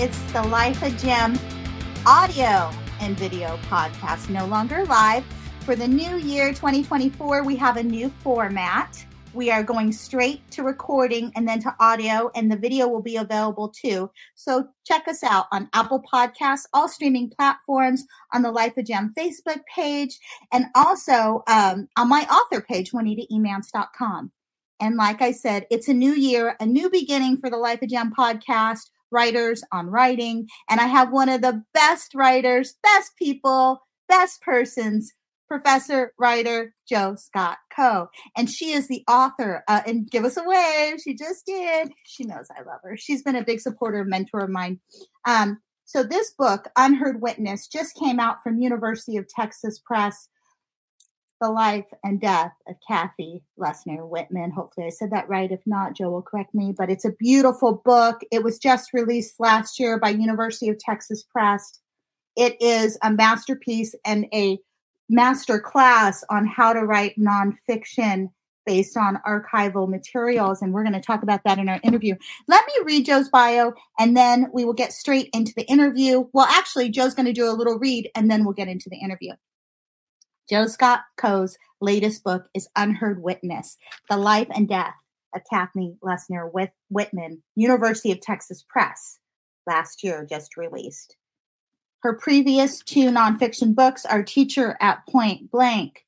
It's the Life of JEM audio and video podcast, no longer live. For the new year 2024, we have a new format. We are going straight to recording and then to audio, and the video will be available too. So check us out on Apple Podcasts, all streaming platforms, on the Life of JEM Facebook page, and also um, on my author page, juanitaemance.com. And like I said, it's a new year, a new beginning for the Life of JEM podcast, writers on writing. And I have one of the best writers, best people, best persons, Professor Writer Jo Scott Coe. And she is the author. Uh, and give us a wave. She just did. She knows I love her. She's been a big supporter, mentor of mine. Um, so this book, Unheard Witness, just came out from University of Texas Press the life and death of Kathy Leissner Whitman. Hopefully, I said that right. If not, Jo will correct me. But it's a beautiful book. It was just released last year by University of Texas Press. It is a masterpiece and a master class on how to write nonfiction based on archival materials. And we're going to talk about that in our interview. Let me read Jo's bio and then we will get straight into the interview. Well, actually, Jo's going to do a little read and then we'll get into the interview. Jo Scott Coe's latest book is Unheard Witness The Life and Death of Kathy Leissner Whitman, University of Texas Press, last year just released. Her previous two nonfiction books are Teacher at Point Blank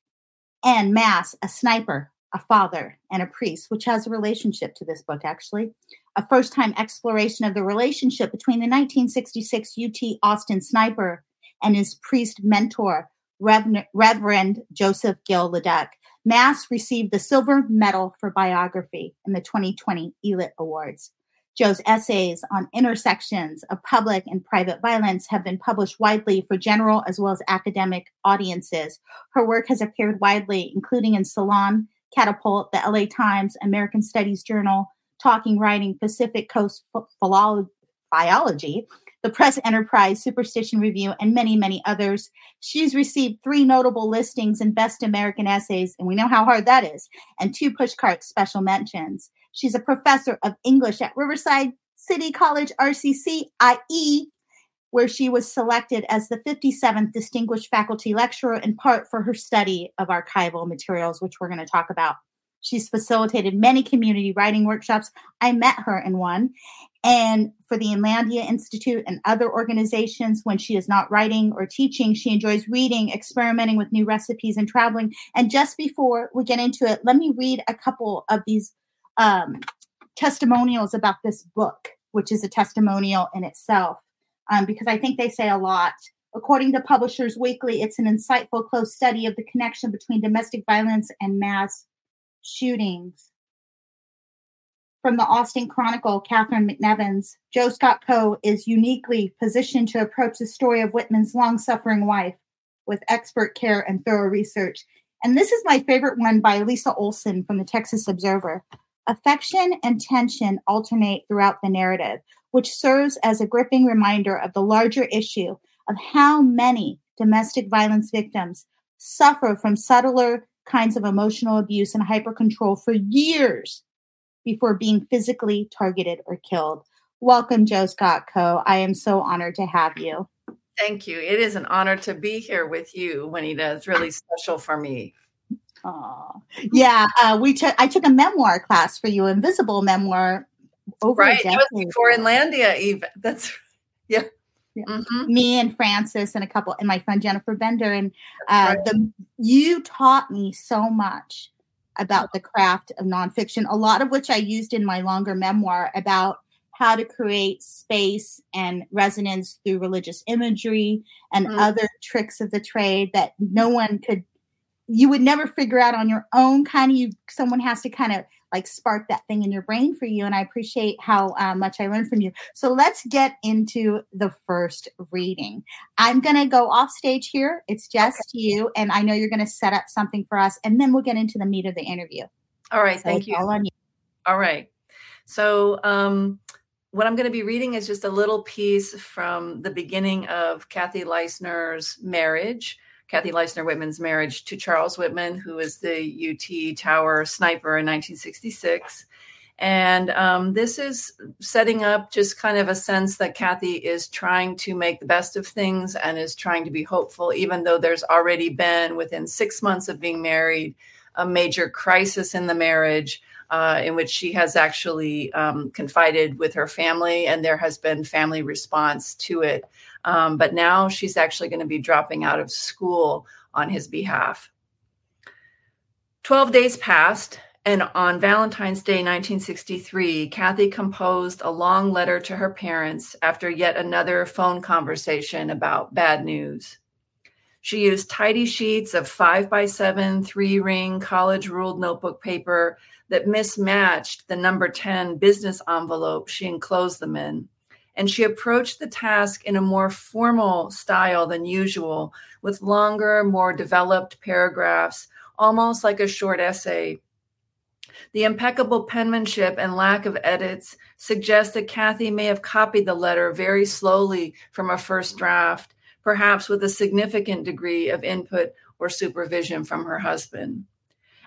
and Mass, a Sniper, a Father, and a Priest, which has a relationship to this book, actually. A first time exploration of the relationship between the 1966 UT Austin sniper and his priest mentor, Reverend Joseph Gill Leduc. Mass received the Silver Medal for Biography in the 2020 ELIT Awards. Jo's essays on intersections of public and private violence have been published widely for general as well as academic audiences. Her work has appeared widely, including in Salon, Catapult, the LA Times, American Studies Journal, Talking Writing, Pacific Coast Philology, the Press Enterprise, Superstition Review, and many, many others. She's received three notable listings in Best American Essays, and we know how hard that is, and two Pushcart special mentions. She's a professor of English at Riverside City College, RCC, IE, where she was selected as the 57th Distinguished Faculty Lecturer in part for her study of archival materials, which we're going to talk about. She's facilitated many community writing workshops. I met her in one. And for the Inlandia Institute and other organizations, when she is not writing or teaching, she enjoys reading, experimenting with new recipes, and traveling. And just before we get into it, let me read a couple of these um, testimonials about this book, which is a testimonial in itself, um, because I think they say a lot. According to Publishers Weekly, it's an insightful, close study of the connection between domestic violence and mass shootings. From the Austin Chronicle, Catherine McNevins, Jo Scott Coe is uniquely positioned to approach the story of Whitman's long suffering wife with expert care and thorough research. And this is my favorite one by Lisa Olson from the Texas Observer. Affection and tension alternate throughout the narrative, which serves as a gripping reminder of the larger issue of how many domestic violence victims suffer from subtler kinds of emotional abuse and hyper control for years before being physically targeted or killed. Welcome, Jo Scott Coe. I am so honored to have you. Thank you. It is an honor to be here with you, Juanita. It's really special for me. Oh, yeah. Uh, we took. I took a memoir class for you, invisible memoir. Over right, that was before Inlandia. Even that's yeah. Yeah. Mm-hmm. Me and Francis and a couple and my friend Jennifer Bender and uh, right. the you taught me so much about the craft of nonfiction, a lot of which I used in my longer memoir about how to create space and resonance through religious imagery and mm-hmm. other tricks of the trade that no one could you would never figure out on your own kind of you someone has to kind of like spark that thing in your brain for you and i appreciate how uh, much i learned from you. So let's get into the first reading. I'm going to go off stage here. It's just okay. you and i know you're going to set up something for us and then we'll get into the meat of the interview. All right so thank you. All, on you. All right. So um what I'm going to be reading is just a little piece from the beginning of Kathy Leissner's marriage Kathy Leissner Whitman's marriage to Charles Whitman, who was the UT Tower sniper in 1966. And um, this is setting up just kind of a sense that Kathy is trying to make the best of things and is trying to be hopeful, even though there's already been, within six months of being married, a major crisis in the marriage. Uh, in which she has actually um, confided with her family, and there has been family response to it. Um, but now she's actually going to be dropping out of school on his behalf. 12 days passed, and on Valentine's Day 1963, Kathy composed a long letter to her parents after yet another phone conversation about bad news. She used tidy sheets of five by seven, three ring college ruled notebook paper that mismatched the number 10 business envelope she enclosed them in. And she approached the task in a more formal style than usual, with longer, more developed paragraphs, almost like a short essay the impeccable penmanship and lack of edits suggest that Kathy may have copied the letter very slowly from a first draft, perhaps with a significant degree of input or supervision from her husband.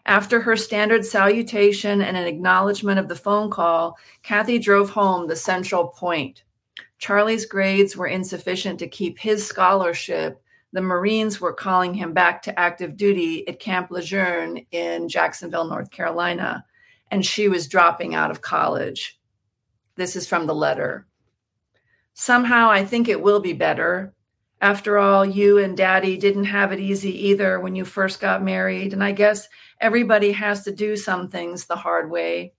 After her standard salutation and an acknowledgement of the phone call, Kathy drove home the central point. Charlie's grades were insufficient to keep his scholarship. The Marines were calling him back to active duty at Camp Lejeune in Jacksonville, North Carolina and she was dropping out of college. This is from the letter. Somehow I think it will be better. After all, you and daddy didn't have it easy either when you first got married, and I guess everybody has to do some things the hard way.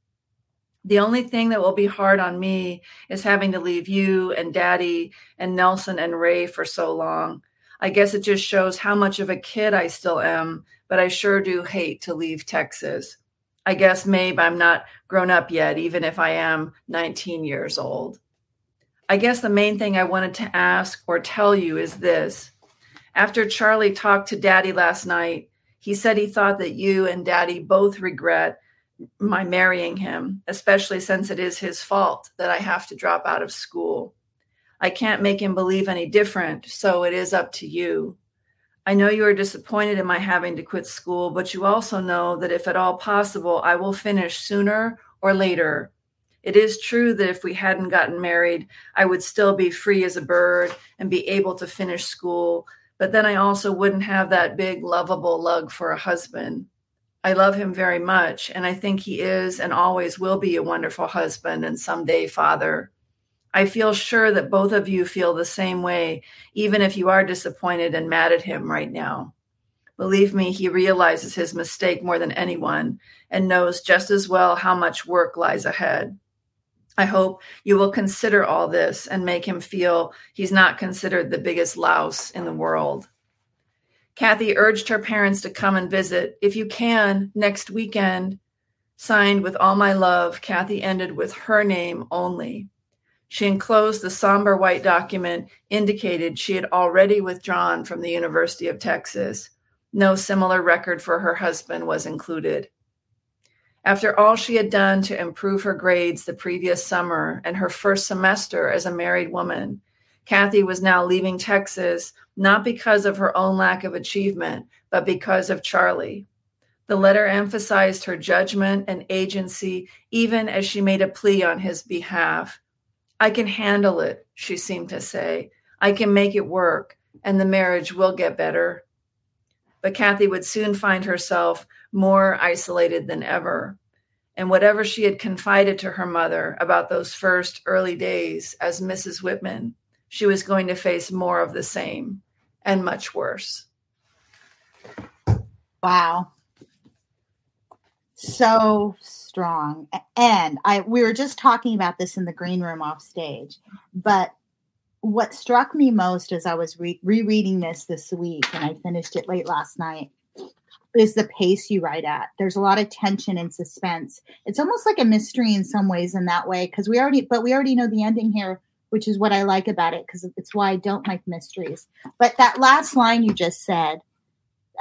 The only thing that will be hard on me is having to leave you and daddy and Nelson and Ray for so long. I guess it just shows how much of a kid I still am, but I sure do hate to leave Texas. I guess maybe I'm not grown up yet, even if I am 19 years old. I guess the main thing I wanted to ask or tell you is this. After Charlie talked to Daddy last night, he said he thought that you and Daddy both regret my marrying him, especially since it is his fault that I have to drop out of school. I can't make him believe any different, so it is up to you. I know you are disappointed in my having to quit school, but you also know that if at all possible, I will finish sooner or later. It is true that if we hadn't gotten married, I would still be free as a bird and be able to finish school, but then I also wouldn't have that big, lovable lug for a husband. I love him very much, and I think he is and always will be a wonderful husband and someday father. I feel sure that both of you feel the same way, even if you are disappointed and mad at him right now. Believe me, he realizes his mistake more than anyone and knows just as well how much work lies ahead. I hope you will consider all this and make him feel he's not considered the biggest louse in the world. Kathy urged her parents to come and visit, if you can, next weekend. Signed with all my love, Kathy ended with her name only. She enclosed the somber white document indicated she had already withdrawn from the University of Texas. No similar record for her husband was included. After all she had done to improve her grades the previous summer and her first semester as a married woman, Kathy was now leaving Texas not because of her own lack of achievement, but because of Charlie. The letter emphasized her judgment and agency, even as she made a plea on his behalf. I can handle it, she seemed to say. I can make it work, and the marriage will get better. But Kathy would soon find herself more isolated than ever. And whatever she had confided to her mother about those first early days as Mrs. Whitman, she was going to face more of the same and much worse. Wow. So strong. And I we were just talking about this in the green room off stage, but what struck me most as I was re- rereading this this week, and I finished it late last night, is the pace you write at. There's a lot of tension and suspense. It's almost like a mystery in some ways in that way because we already, but we already know the ending here, which is what I like about it because it's why I don't like mysteries. But that last line you just said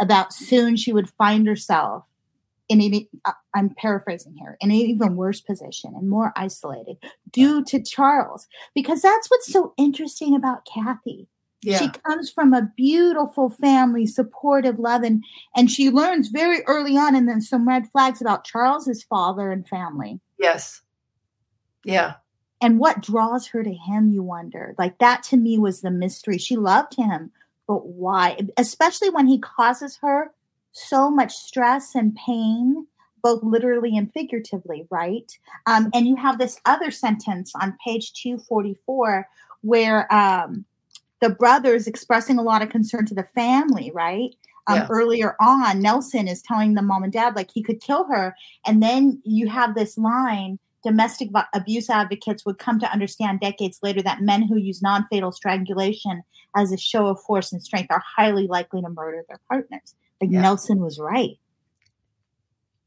about soon she would find herself in an, uh, I'm paraphrasing here, in an even worse position and more isolated due to Charles. Because that's what's so interesting about Kathy. Yeah. She comes from a beautiful family, supportive, love, and she learns very early on, and then some red flags about Charles's father and family. Yes. Yeah. And what draws her to him, you wonder? Like that to me was the mystery. She loved him, but why? Especially when he causes her so much stress and pain, both literally and figuratively, right? Um, and you have this other sentence on page 244 where um, the brothers expressing a lot of concern to the family, right? Um, yeah. Earlier on, Nelson is telling the mom and dad like he could kill her, and then you have this line: domestic abuse advocates would come to understand decades later that men who use non-fatal strangulation as a show of force and strength are highly likely to murder their partners. Like yeah. Nelson was right,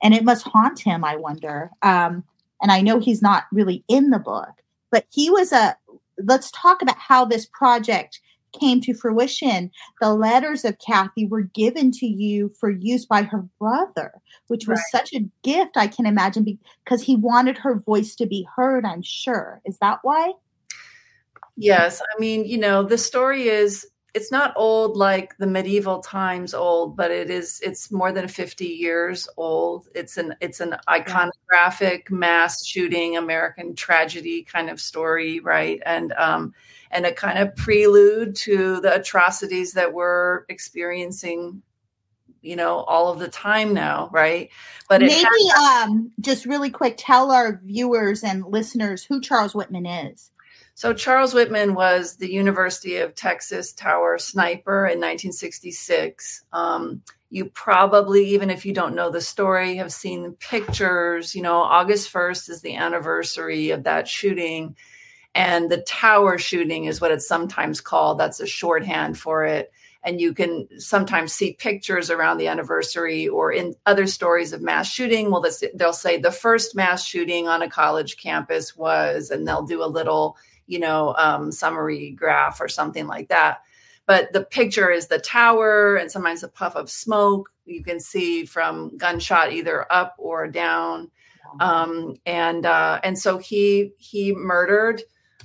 and it must haunt him. I wonder. Um, and I know he's not really in the book, but he was a. Let's talk about how this project came to fruition, the letters of Kathy were given to you for use by her brother, which was right. such a gift, I can imagine, because he wanted her voice to be heard, I'm sure. Is that why? Yes. I mean, you know, the story is it's not old like the medieval times old but it is it's more than 50 years old. It's an it's an iconographic mass shooting american tragedy kind of story right? And um and a kind of prelude to the atrocities that we're experiencing you know all of the time now right? But maybe has- um just really quick tell our viewers and listeners who charles whitman is so Charles Whitman was the University of Texas Tower sniper in 1966. Um, you probably, even if you don't know the story, have seen pictures. You know, August 1st is the anniversary of that shooting. And the tower shooting is what it's sometimes called. That's a shorthand for it. And you can sometimes see pictures around the anniversary or in other stories of mass shooting. Well, they'll say the first mass shooting on a college campus was, and they'll do a little you know, um, summary graph or something like that. But the picture is the tower and sometimes a puff of smoke you can see from gunshot either up or down. Um, and uh, and so he he murdered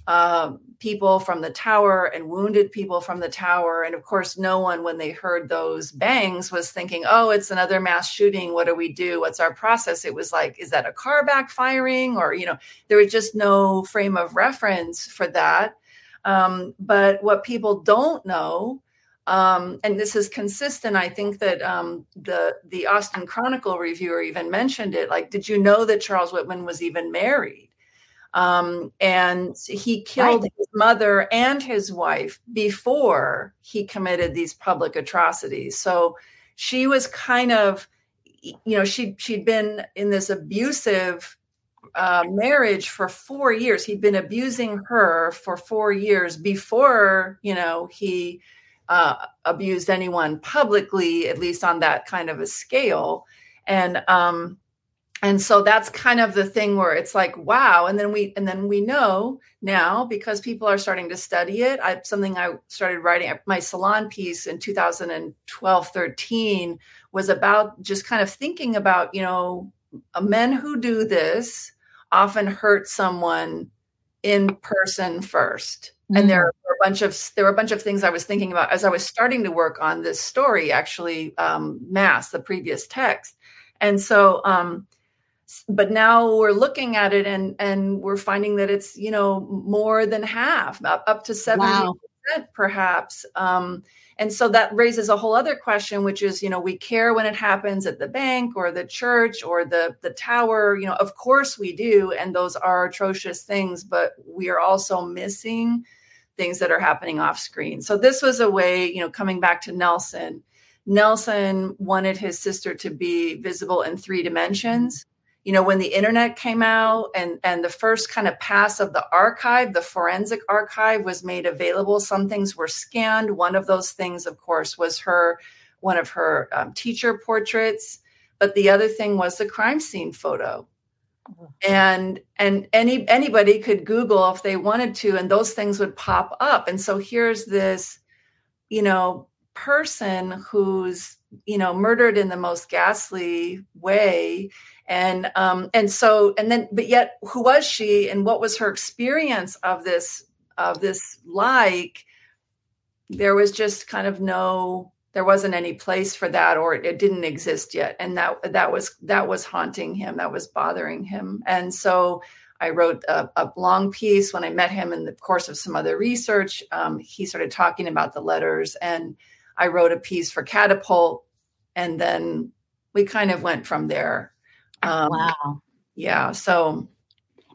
uh, people from the tower and wounded people from the tower. And of course, no one, when they heard those bangs, was thinking, oh, it's another mass shooting. What do we do? What's our process? It was like, is that a car backfiring? Or, you know, there was just no frame of reference for that. Um, but what people don't know, um, and this is consistent. I think that um, the the Austin Chronicle reviewer even mentioned it. Like, did you know that Charles Whitman was even married? Um, and he killed right. his mother and his wife before he committed these public atrocities. So she was kind of, you know, she she'd been in this abusive uh, marriage for four years. He'd been abusing her for four years before, you know, he uh, abused anyone publicly, at least on that kind of a scale. And um, and so that's kind of the thing where it's like wow. And then we and then we know now because people are starting to study it I, something i started writing my salon piece in 2012 13 was about just kind of thinking about you know men who do this often hurt someone in person 1st mm-hmm. and there were a bunch of there were a bunch of things i was thinking about as i was starting to work on this story actually um, mass the previous text. And so um, but now we're looking at it and and we're finding that it's you know more than half up, up to 70 wow. perhaps um, and so that raises a whole other question which is you know we care when it happens at the bank or the church or the the tower you know of course we do and those are atrocious things but we are also missing things that are happening off screen. So this was a way you know coming back to nelson. Nelson wanted his sister to be visible in three dimensions you know when the internet came out and and the first kind of pass of the archive the forensic archive was made available. Some things were scanned. One of those things of course was her one of her um, teacher portraits. But the other thing was the crime scene photo. And and any anybody could google if they wanted to and those things would pop up. And so here's this you know person who's you know murdered in the most ghastly way. And um and so and then but yet who was she and what was her experience of this of this like? There was just kind of no there wasn't any place for that or it didn't exist yet. And that that was that was haunting him. That was bothering him. And so i wrote a, a long piece when i met him in the course of some other research. Um, he started talking about the letters and i wrote a piece for catapult and then we kind of went from there. Um, wow. yeah so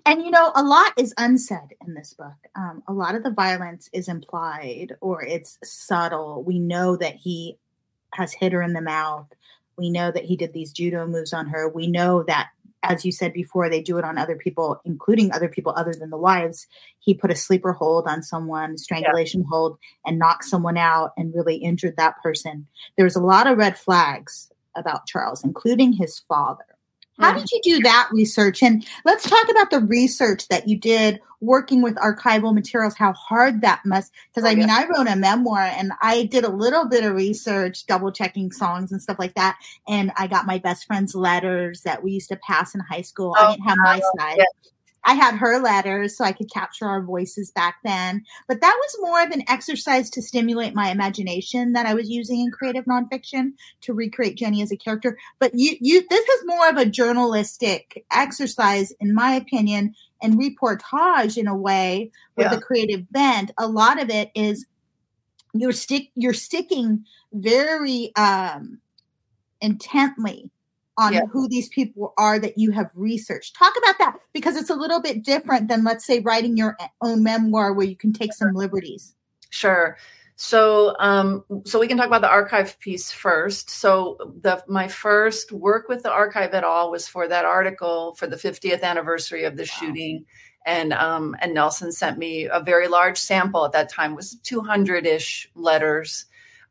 and you know a lot is unsaid in this book. Um, a lot of the violence is implied or it's subtle. We know that he has hit her in the mouth. We know that he did these judo moves on her. We know that as you said before they do it on other people including other people other than the wives. He put a sleeper hold on someone strangulation yeah. hold and knocked someone out and really injured that person. There's a lot of red flags about charles including his father how did you do that research? And let's talk about the research that you did working with archival materials, how hard that must, because oh, I mean, yeah. I wrote a memoir and I did a little bit of research, double checking songs and stuff like that. And I got my best friend's letters that we used to pass in high school. Oh, I didn't have my side. Yeah. I had her letters so I could capture our voices back then. But that was more of an exercise to stimulate my imagination that I was using in creative nonfiction to recreate Jenny as a character. But you, you, this is more of a journalistic exercise, in my opinion, and reportage in a way with yeah. a creative bent. A lot of it is you're stick, you're sticking very um, intently on yeah. who these people are that you have researched. Talk about that because it's a little bit different than, let's say, writing your own memoir where you can take some liberties. Sure. So, um, so we can talk about the archive piece first. So, the my first work with the archive at all was for that article for the 50th anniversary of the wow. shooting, and um, and Nelson sent me a very large sample at that time was 200 ish letters,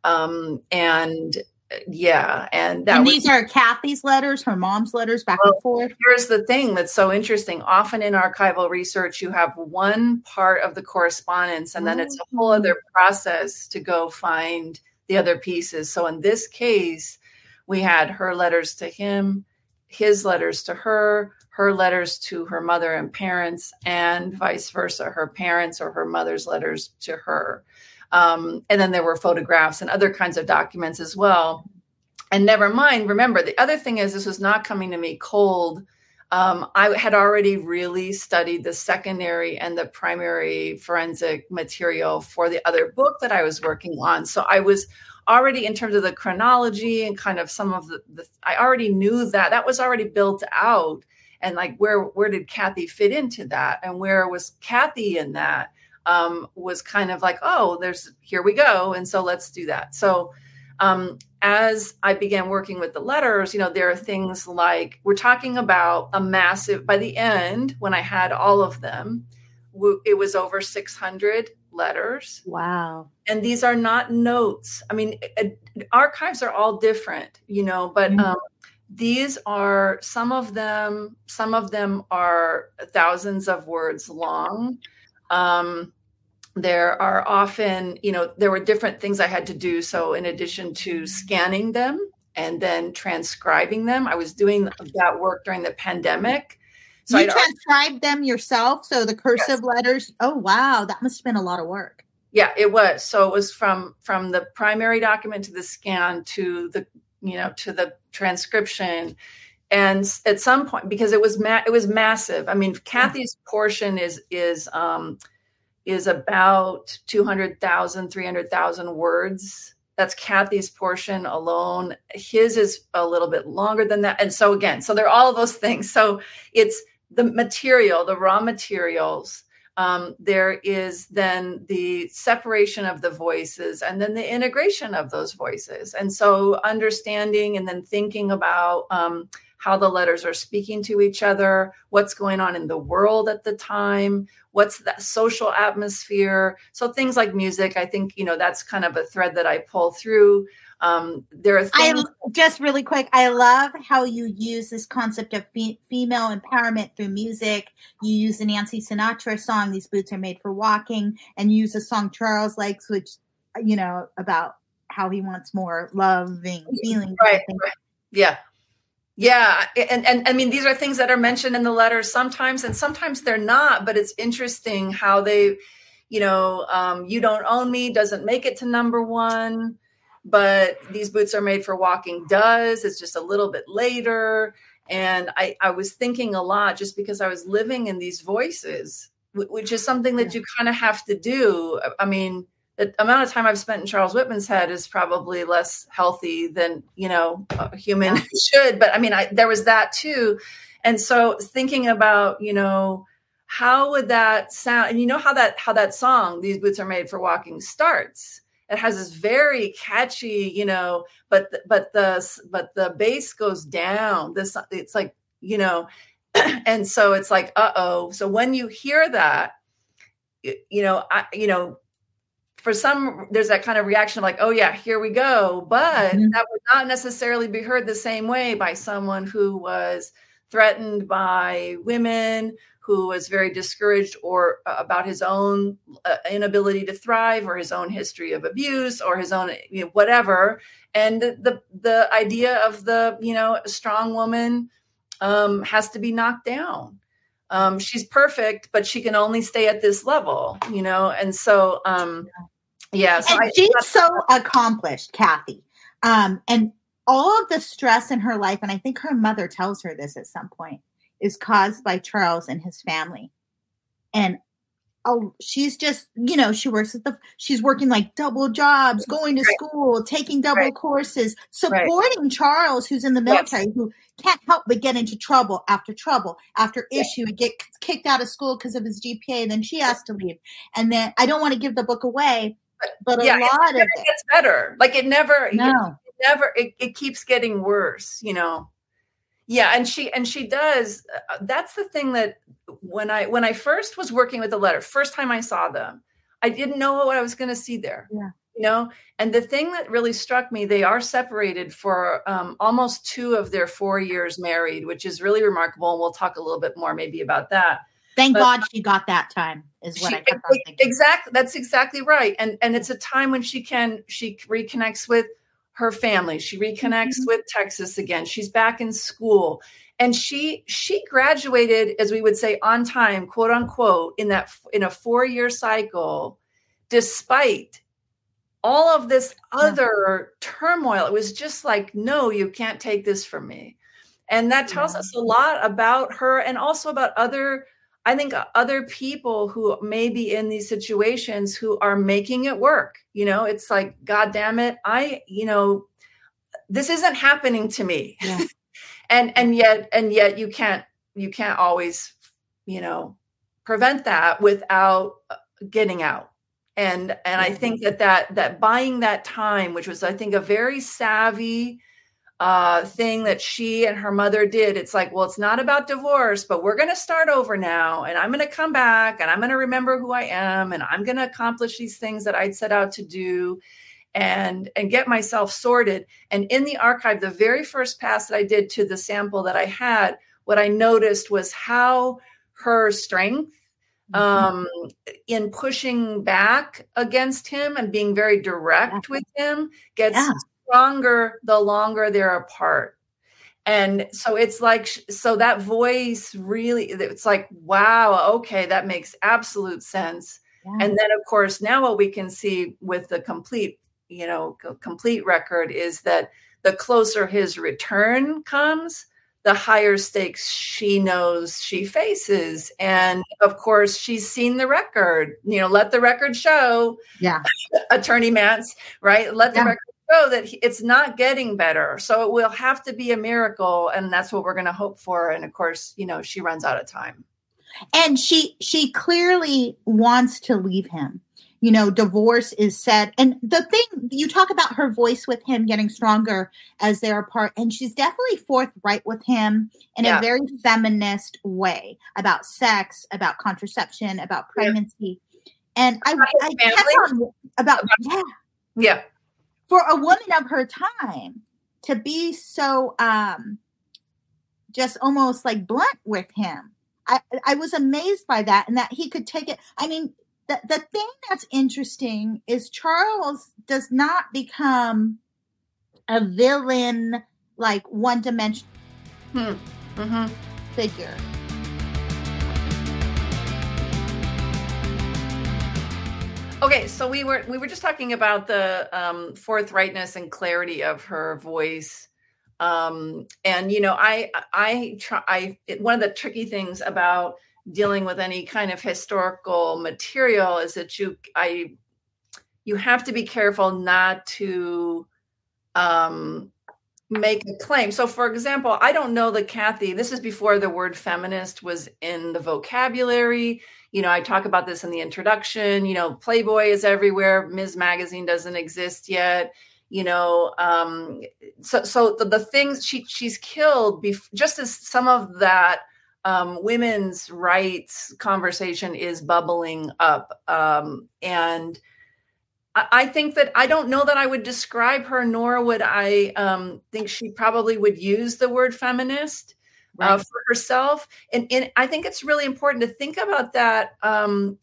um, and yeah and and these was, are kathy's letters her mom's letters back well, and forth? here's the thing that's so interesting. Often in archival research you have one part of the correspondence and then it's a whole other mm. process to go find the other pieces. So in this case we had her letters to him his letters to her her letters to her mother and parents and vice versa her parents or her mother's letters to her um, and then there were photographs and other kinds of documents as well. And never mind, remember, the other thing is this was not coming to me cold. Um, I had already really studied the secondary and the primary forensic material for the other book that I was working on. So I was already in terms of the chronology and kind of some of the, the I already knew that that was already built out and like where where did Kathy fit into that and where was Kathy in that um, was kind of like, oh, there's here we go, and so let's do that. So um, as I began working with the letters, you know, there are things like we're talking about a massive. By the end, when I had all of them, it was over 600 letters. Wow! And these are not notes. I mean, archives are all different, you know, but. Mm-hmm. Um, these are some of them some of them are thousands of words long um, there are often, you know, there were different things I had to do. So, in addition to scanning them and then transcribing them, I was doing that work during the pandemic. So you transcribed them yourself. So the cursive yes. letters. Oh wow, that must have been a lot of work. Yeah, it was. So it was from from the primary document to the scan to the you know to the transcription and at some point because it was ma- it was massive i mean kathy's portion is is um is about 200,000 300,000 words. That's kathy's portion alone. His is a little bit longer than that. And so again so there are all those things. So it's the material the raw materials. Um, there is then the separation of the voices and then the integration of those voices. And so understanding and then thinking about um, how the letters are speaking to each other, what's going on in the world at the time, what's that social atmosphere. So things like music, I think, you know, that's kind of a thread that I pull through. Um, there are things- I just really quick. I love how you use this concept of fe- female empowerment through music. You use the Nancy Sinatra song, "These Boots Are Made for Walking," and use a song Charles likes, which you know about how he wants more loving feelings. Right. right. Yeah. Yeah, and and I mean these are things that are mentioned in the letters sometimes, and sometimes they're not. But it's interesting how they, you know, um, you don't own me doesn't make it to number one. but these boots are made for walking does. It's just a little bit later. And I, I was thinking a lot just because I was living in these voices, which is something that you kind of have to do. I mean, the amount of time I've spent in Charles Whitman's head is probably less healthy than you know a human yeah. should. But I mean, I, there was that too, and so thinking about you know how would that sound, and you know how that how that song "These Boots Are Made for Walking" starts. It has this very catchy, you know, but but the but the bass goes down. This it's like you know, and so it's like uh oh. So when you hear that, you know, I you know for some there's that kind of reaction of like oh yeah here we go but mm-hmm. that would not necessarily be heard the same way by someone who was threatened by women who was very discouraged or uh, about his own uh, inability to thrive or his own history of abuse or his own you know, whatever and the the idea of the you know strong woman um, has to be knocked down um, she's perfect but she can only stay at this level you know and so um, yeah. So I, she's so accomplished, Kathy. Um, and all of the stress in her life, and I think her mother tells her this at some point, is caused by Charles and his family. And oh, she's just, you know, she works at the, she's working like double jobs, going to right. school, taking double right. courses, supporting right. Charles, who's in the military, yes. who can't help but get into trouble after trouble after issue and get kicked out of school because of his GPA. Then she has to leave. And then I don't want to give the book away, but yeah, a lot it, of it gets better. Like it never, no. it never, it, it keeps getting worse, you know? Yeah. And she, and she does, uh, that's the thing that when I, when I first was working with the letter, first time I saw them, I didn't know what I was going to see there. Yeah. You know, and the thing that really struck me, they are separated for um, almost two of their four years married, which is really remarkable. And we'll talk a little bit more maybe about that Thank but God she got that time is what she, I kept on thinking. Exactly. That's exactly right. And and it's a time when she can she reconnects with her family. She reconnects mm-hmm. with Texas again. She's back in school. And she she graduated, as we would say, on time, quote unquote, in that in a four-year cycle, despite all of this other yeah. turmoil. It was just like, no, you can't take this from me. And that tells yeah. us a lot about her and also about other I think other people who may be in these situations who are making it work, you know, it's like, God damn it, I, you know, this isn't happening to me. Yeah. and and yet and yet you can't you can't always, you know, prevent that without uh, getting out. And and I think that that that buying that time, which was I think a very savvy uh, thing that she and her mother did. It's like, well, it's not about divorce, but we're going to start over now. And I'm going to come back and I'm going to remember who I am and I'm going to accomplish these things that I'd set out to do and and get myself sorted and in the archive the very first pass that i did to the sample that i had what i noticed was how her strength mm-hmm. um, in pushing back against him and being very direct with him gets yeah stronger the longer they're apart. And so it's like, so that voice really, it's like, wow, okay, that makes absolute sense. Yeah. And then, of course, now what we can see with the complete, you know, complete record is that the closer his return comes, the higher stakes she knows she faces. And of course, she's seen the record. You know, let the record show. Yeah. Attorney Mance, right? Let the yeah. record show that it's not getting better. So it will have to be a miracle, and that's what we're going to hope for. And of course, you know, she runs out of time. And she she clearly wants to leave him. You know, divorce is said, and the thing you talk about her voice with him getting stronger as they're apart, and she's definitely forthright with him in yeah. a very feminist way about sex, about contraception, about pregnancy. Yeah. And I, I kept on about, about yeah, yeah for a woman of her time to be so um just almost like blunt with him i i was amazed by that and that he could take it i mean the, the thing that's interesting is charles does not become a villain like one dimension hmm. mm-hmm. figure Okay, so we were we were just talking about the um, forthrightness and clarity of her voice, um, and you know, I I try I one of the tricky things about dealing with any kind of historical material is that you I you have to be careful not to um, make a claim. So, for example, I don't know that Kathy. This is before the word feminist was in the vocabulary you know, I talk about this in the introduction. You know, Playboy is everywhere. Ms. Magazine doesn't exist yet. You know, um, so so the, the things she she's killed bef- just as some of that um, women's rights conversation is bubbling up, um, and I, I think that I don't know that I would describe her, nor would I um, think she probably would use the word feminist right. uh, for herself. And, and I think it's really important to think about that. Um,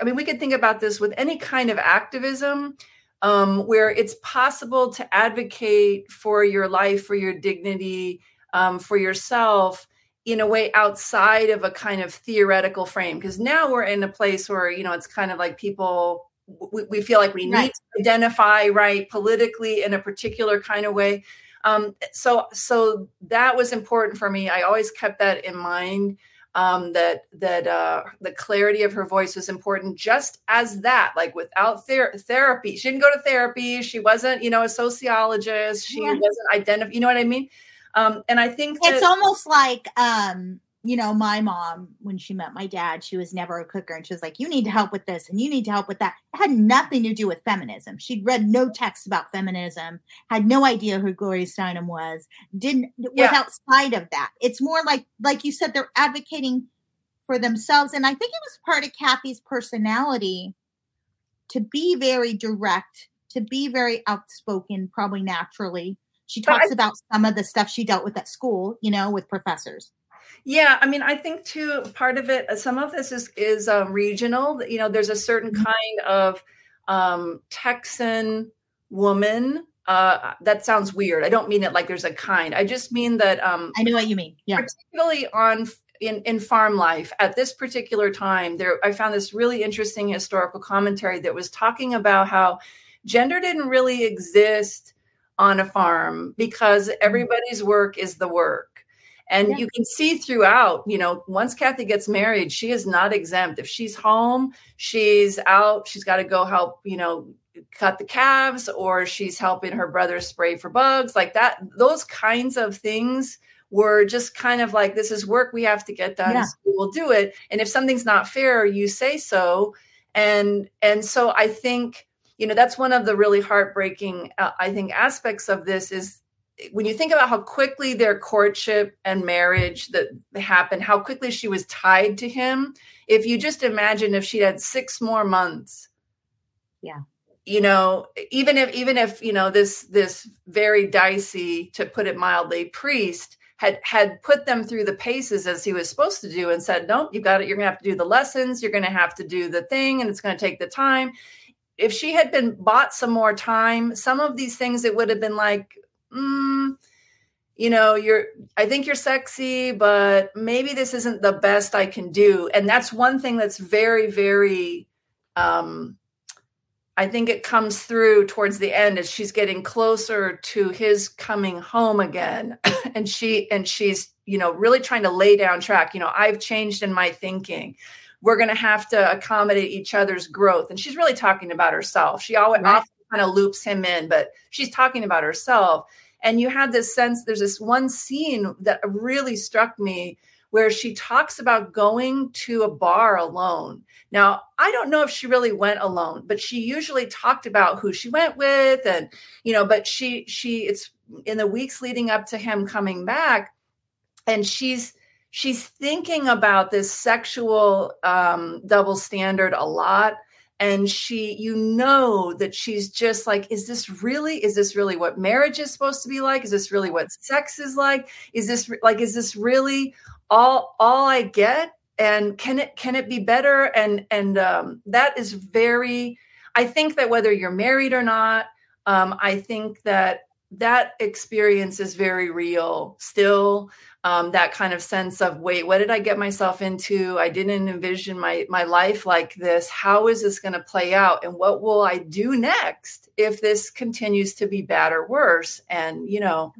I mean, we could think about this with any kind of activism um, where it's possible to advocate for your life, for your dignity, um, for yourself in a way outside of a kind of theoretical frame. Because now we're in a place where, you know, it's kind of like people, we, we feel like we need to identify right politically in a particular kind of way. Um, so so that was important for me. I always kept that in mind. Um, that that uh, the clarity of her voice was important, just as that. Like without ther- therapy, she didn't go to therapy. She wasn't, you know, a sociologist. She yeah. wasn't identified. You know what I mean? Um, and I think that- it's almost like um, you know, my mom, when she met my dad, she was never a cooker. And she was like, you need to help with this and you need to help with that. It had nothing to do with feminism. She'd read no text about feminism, had no idea who Gloria Steinem was, didn't, yeah. was outside of that. It's more like, like you said, they're advocating for themselves. And I think it was part of Kathy's personality to be very direct, to be very outspoken, probably naturally. She talks I, about some of the stuff she dealt with at school, you know, with professors. Yeah, I mean, I think too. Part of it, some of this is is um, regional. You know, there's a certain mm-hmm. kind of um, Texan woman. Uh, that sounds weird. I don't mean it like there's a kind. I just mean that. Um, I know what you mean. Yeah. Particularly on in in farm life at this particular time, there I found this really interesting historical commentary that was talking about how gender didn't really exist on a farm because mm-hmm. everybody's work is the work and yeah. you can see throughout, you know, once Kathy gets married, she is not exempt. If she's home, she's out, she's got to go help, you know, cut the calves or she's helping her brother spray for bugs like that. Those kinds of things were just kind of like, this is work we have to get done. Yeah. So we'll do it. And if something's not fair, you say so. And, and so I think, you know, that's one of the really heartbreaking, uh, I think, aspects of this is when you think about how quickly their courtship and marriage that happened, how quickly she was tied to him, if you just imagine if she had six more months, yeah, you know, even if even if you know this this very dicey, to put it mildly, priest had had put them through the paces as he was supposed to do, and said, "Nope, you got it. You're to have to do the lessons. You're to have to do the thing, and it's to take the time." If she had been bought some more time, some of these things it would have been like, mm, you know, you're, I think you're sexy, but maybe this isn't the best I can do. And that's one thing that's very, very, um, I think it comes through towards the end as she's getting closer to his coming home again. and she, and she's, you know, really trying to lay down track. You know, I've changed in my thinking. We're going to have to accommodate each other's growth. And she's really talking about herself. She always right. Kind of loops him in, but she's talking about herself. And you had this sense, there's this one scene that really struck me where she talks about going to a bar alone. Now, I don't know if she really went alone, but she usually talked about who she went with and you know, but she she it's in the weeks leading up to him coming back and she's she's thinking about this sexual um double standard a lot and she you know that she's just like is this really is this really what marriage is supposed to be like? Is this really what sex is like? Is this like is this really all all i get? And can it can it be better? And and um, that is very i think that whether you're married or not um, i think that that experience is very real still um, that kind of sense of wait what did i get myself into? I didn't envision my my life like this. How is this going to play out? And what will i do next if this continues to be bad or worse? And you know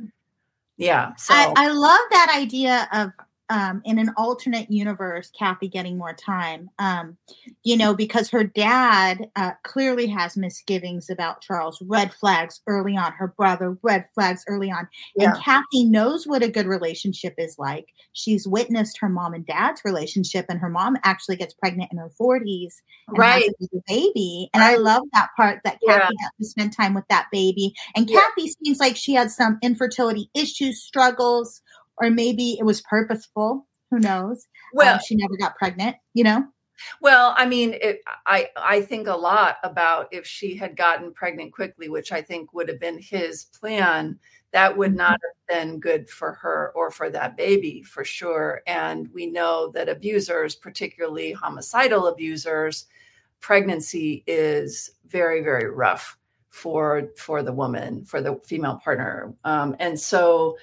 yeah so I, I love that idea of um, in an alternate universe, Kathy getting more time, um, you know, because her dad uh, clearly has misgivings about Charles, red flags early on, her brother, red flags early on. Yeah. And Kathy knows what a good relationship is like. She's witnessed her mom and dad's relationship, and her mom actually gets pregnant in her 40s and right. has a baby. And right. I love that part that Kathy yeah. got to spend time with that baby. And yeah. Kathy seems like she had some infertility issues, struggles or maybe it was purposeful. Who knows? Um, well, um, she never got pregnant. You know. Well, I mean, it, I I think a lot about if she had gotten pregnant quickly, which I think would have been his plan. That would mm-hmm. not have been good for her or for that baby for sure. And we know that abusers, particularly homicidal abusers, pregnancy is very very rough for for the woman for the female partner. Um, and so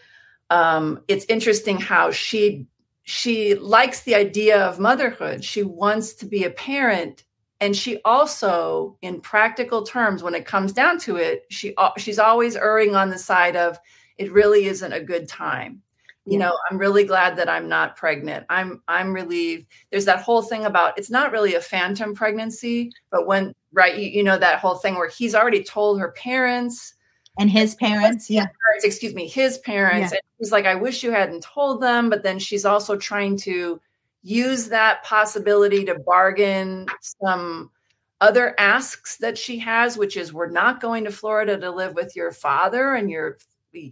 um, it's interesting how she she likes the idea of motherhood. She wants to be a parent, and she also, in practical terms, when it comes down to it, she she's always erring on the side of it really isn't a good time. You know, I'm really glad that I'm not pregnant. I'm I'm relieved. There's that whole thing about it's not really a phantom pregnancy, but when right, you, you know that whole thing where he's already told her parents and his parents yeah. parents, excuse me his parents yeah. and he's like i wish you hadn't told them but then she's also trying to use that possibility to bargain some other asks that she has which is we're not going to florida to live with your father and your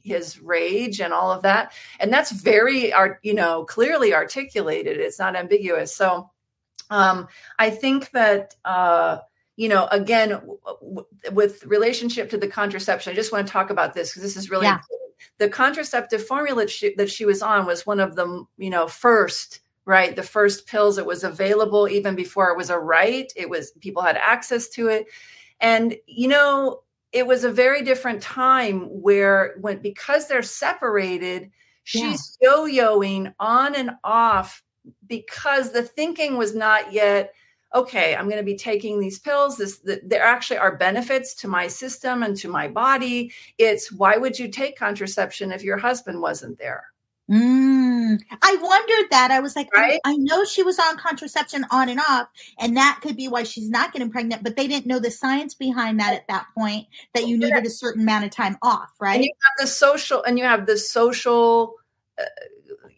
his rage and all of that. And that's very art you know clearly articulated. It's not ambiguous. So um i think that uh you know, again, w- w- with relationship to the contraception, I just want to talk about this because this is really yeah. the contraceptive formula that she, that she was on was one of the, you know, first, right? The first pills that was available even before it was a right. It was people had access to it. And, you know, it was a very different time where when because they're separated, she's yeah. yo-yoing on and off because the thinking was not yet okay, I'm going to be taking these pills. This the, there actually are benefits to my system and to my body. It's why would you take contraception if your husband wasn't there? Mm, I wondered that. I was like, right? I, I, know she was on contraception on and off, and that could be why she's not getting pregnant, but they didn't know the science behind that at that point that you needed a certain amount of time off, right? And you have the social, and you have the social. Uh,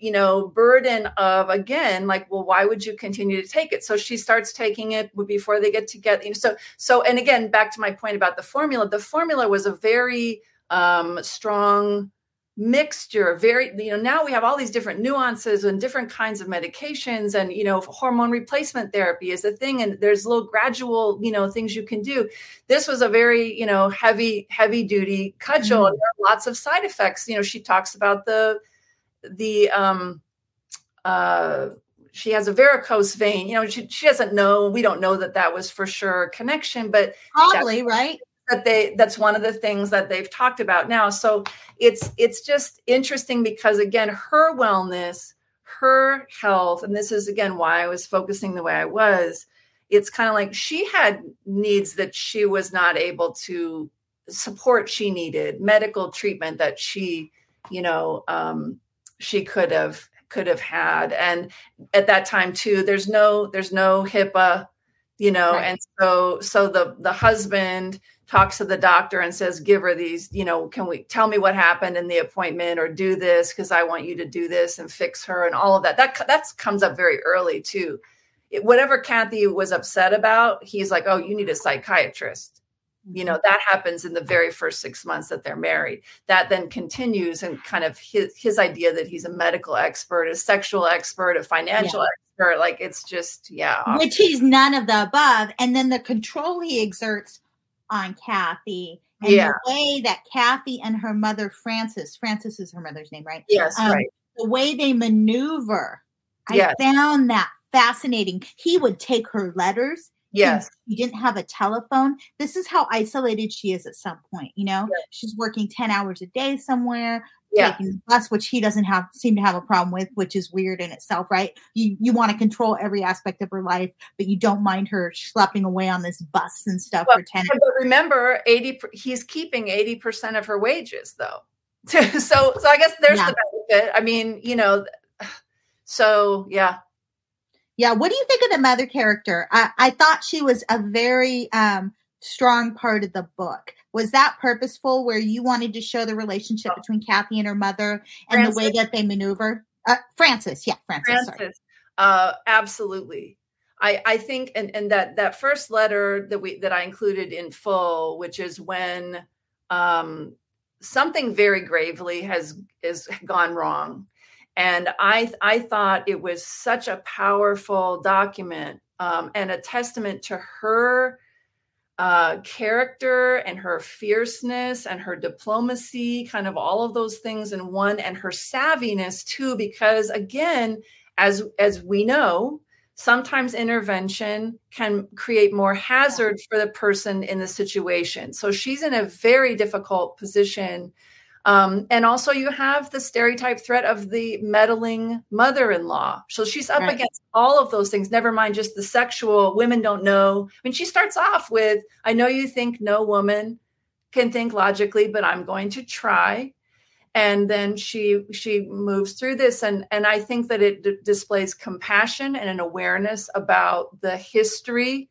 you know burden of again like well why would you continue to take it? So she starts taking it before they get together you know so so and again back to my point about the formula the formula was a very um strong mixture very you know now we have all these different nuances and different kinds of medications and you know hormone replacement therapy is a thing and there's little gradual you know things you can do. This was a very you know heavy heavy duty cudgel. Mm-hmm. and there are lots of side effects. You know she talks about the the um uh she has a varicose vein. You know she, she doesn't know we don't know that that was for sure a connection but probably right? that they that's one of the things that they've talked about now. So it's it's just interesting because again her wellness her health and this is again why i was focusing the way i was. It's kind of like she had needs that she was not able to support she needed medical treatment that she you know um, she could have could have had. And at that time too there's no there's no hipaa you know right. and so so the the husband talks to the doctor and says give her these you know can we tell me what happened in the appointment or do this because i want you to do this and fix her and all of that. That that comes up very early too. It, whatever kathy was upset about he's like oh you need a psychiatrist you know that happens in the very first six months that they're married that then continues and kind of his his idea that he's a medical expert a sexual expert a financial yeah. expert like it's just yeah which he's none of the above and then the control he exerts on kathy and yeah. the way that kathy and her mother frances frances is her mother's name right yes um, right the way they maneuver i yes. found that fascinating he would take her letters Yes. She didn't have a telephone. This is how isolated she is at some point. You know, yeah. she's working 10 hours a day somewhere, yeah. taking the bus, which he doesn't have seem to have a problem with, which is weird in itself, right? You you want to control every aspect of her life, but you don't mind her schlepping away on this bus and stuff well, for 10 But remember, 80 he's keeping 80% of her wages though. so so I guess there's yeah. the benefit. I mean, you know, so yeah, yeah. What do you think of the mother character? I, I thought she was a very um, strong part of the book. Was that purposeful where you wanted to show the relationship oh. between Kathy and her mother and Frances. the way that they maneuver? Uh, Frances, yeah, Francis. Frances. Uh, absolutely. I, I think and, and that that first letter that we that I included in full, which is when um, something very gravely has is gone wrong and I I thought it was such a powerful document um, and a testament to her uh, character and her fierceness and her diplomacy, kind of all of those things in one, and her savviness too. Because again, as as we know, sometimes intervention can create more hazard for the person in the situation. So she's in a very difficult position um, and also, you have the stereotype threat of the meddling mother in law. So she's up right. against all of those things, never mind just the sexual. Women don't know. I mean, she starts off with I know you think no woman can think logically, but I'm going to try. And then she she moves through this, and and I think that it d- displays compassion and an awareness about the history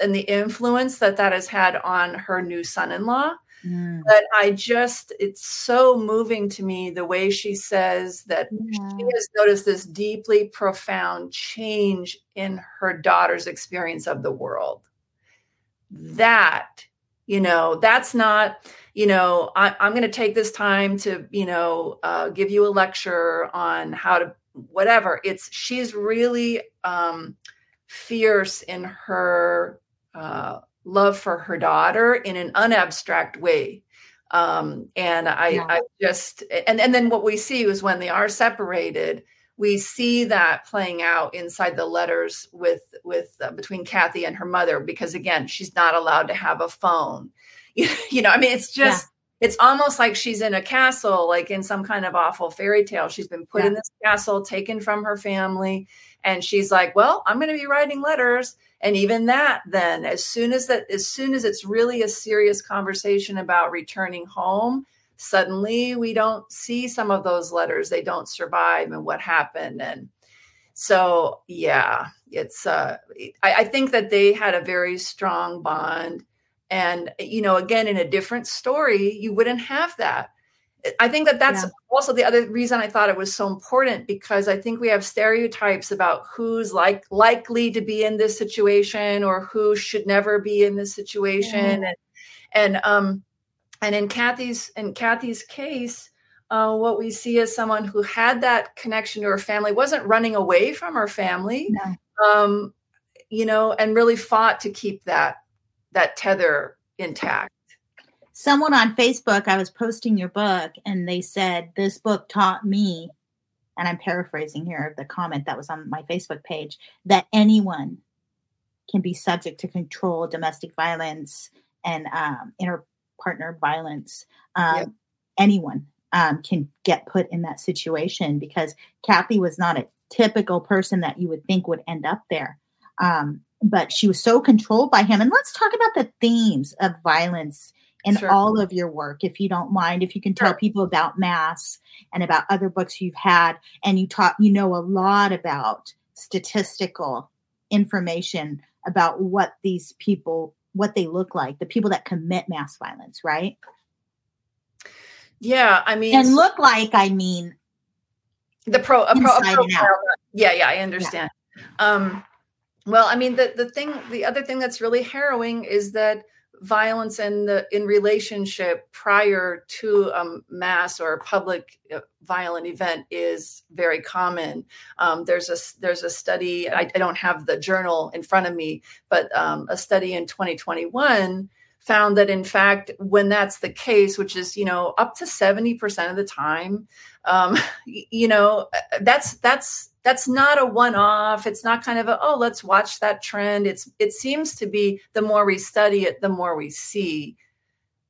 and the influence that that has had on her new son-in-law Mm. But I just, it's so moving to me the way she says that yeah. she has noticed this deeply profound change in her daughter's experience of the world. That, you know, that's not, you know, I, am going to take this time to, you know, uh, give you a lecture on how to, whatever. It's, she's really um, fierce in her. Uh, love for her daughter in an unabstract way. Um, and I, yeah. I just, and, and then what we see is when they are separated, we see that playing out inside the letters with, with, uh, between Kathy and her mother, because again, she's not allowed to have a phone. You, you know, I mean, it's just, yeah. it's almost like she's in a castle, like in some kind of awful fairy tale. She's been put yeah. in this castle, taken from her family. And she's like, well, I'm going to be writing letters and even that then as soon as that as soon as it's really a serious conversation about returning home suddenly we don't see some of those letters. They don't survive and what happened. And so yeah it's uh I, I think that they had a very strong bond. And you know again in a different story you wouldn't have that I think that that's yeah. also the other reason I thought it was so important because I think we have stereotypes about who's like likely to be in this situation or who should never be in this situation, yeah. and and um and in Kathy's in Kathy's case, uh, what we see is someone who had that connection to her family, wasn't running away from her family, no. um, you know, and really fought to keep that that tether intact someone on Facebook, I was posting your book, and they said, This book taught me, and I'm paraphrasing here the comment that was on my Facebook page, that anyone can be subject to control, domestic violence, and um, interpartner violence. Um, yep. Anyone um, can get put in that situation because Kathy was not a typical person that you would think would end up there. Um, but she was so controlled by him. And let's talk about the themes of violence in sure. all of your work, if you don't mind, if you can tell sure. people about Mass and about other books you've had, and you taught, you know, a lot about statistical information about what these people, what they look like, the people that commit mass violence, right? Yeah, I mean, and look like, I mean, the pro, a pro, a profile. Yeah, yeah, I understand. Yeah. Um, well, I mean, the the thing, the other thing that's really harrowing is that violence in the in relationship prior to a mass or a public uh, violent event is very common. Um, there's a there's a study. I, I, don't have the journal in front of me, but um, a study in 2021 found that in fact when that's the case which is you know up to 70% of the time um, you know uh, that's that's that's not a one-off. It's not kind of a oh let's watch that trend. It's it seems to be the more we study it the more we see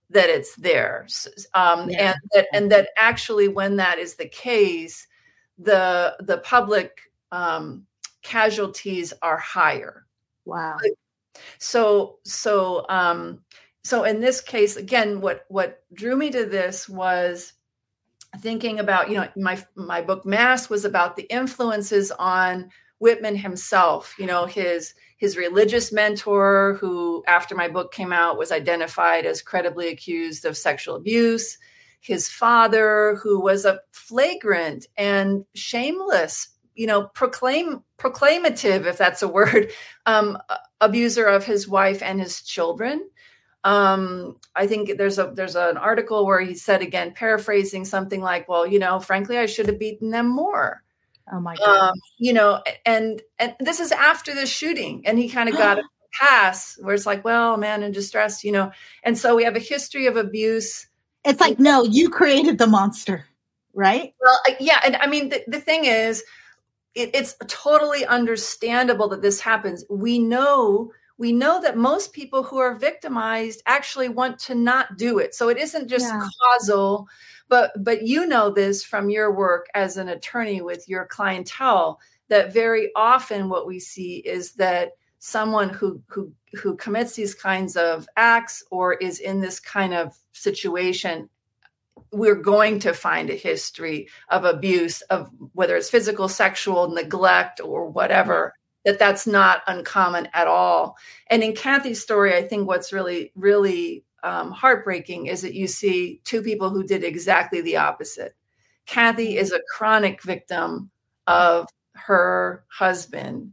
that it's there. Um, yeah. and that and that actually when that is the case the the public um, casualties are higher. Wow. So so um so in this case again what what drew me to this was thinking about you know my my book mass was about the influences on whitman himself you know his his religious mentor who after my book came out was identified as credibly accused of sexual abuse his father who was a flagrant and shameless you know proclaim proclamative if that's a word um, abuser of his wife and his children um, I think there's a there's an article where he said again, paraphrasing something like, "Well, you know, frankly, I should have beaten them more." Oh my god! Um, you know, and and this is after the shooting, and he kind of got a pass where it's like, "Well, man in distress," you know, and so we have a history of abuse. It's like, no, you created the monster, right? Well, yeah, and I mean, the, the thing is, it, it's totally understandable that this happens. We know we know that most people who are victimized actually want to not do it so it isn't just yeah. causal but but you know this from your work as an attorney with your clientele that very often what we see is that someone who who who commits these kinds of acts or is in this kind of situation we're going to find a history of abuse of whether it's physical sexual neglect or whatever that that's not uncommon at all. And in Kathy's story, I think what's really, really um, heartbreaking is that you see two people who did exactly the opposite. Kathy is a chronic victim of her husband,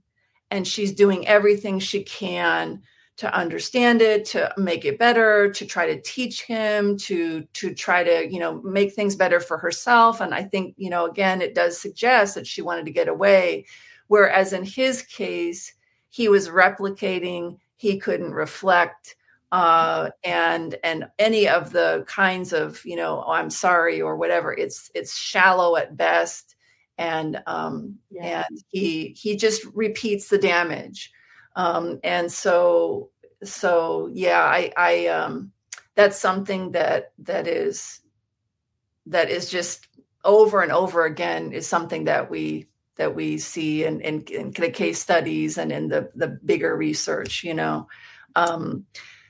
and she's doing everything she can to understand it to make it better to try to teach him to to try to you know make things better for herself and i think you know again it does suggest that she wanted to get away Whereas in his case, he was replicating, he couldn't reflect. Uh, and and any of the kinds of you know oh, I'm sorry or whatever it's it's shallow at best and um, yeah. and he he just repeats the damage um, and so so yeah I I um, that's something that that is that is just over and over again is something that we that we see in, in, in the case studies and in the, the bigger research, you know. Um,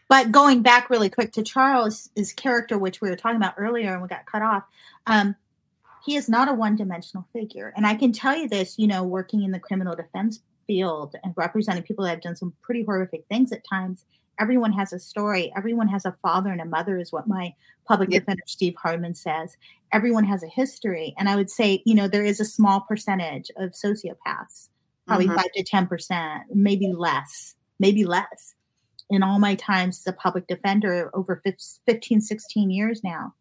but going back really quick to Charles' character, which we were talking about earlier and we got cut off, um, he is not a one dimensional figure. And I can tell you this, you know, working in the criminal defense field and representing people that have done some pretty horrific things at times, everyone has a story. Everyone has a father and a mother, is what my public yeah. defender Steve Hardman says. Everyone has a history. And I would say, you know, there is a small percentage of sociopaths, probably mm-hmm. five to 10%, maybe less, maybe less. In all my times as a public defender, over 15, 16 years now,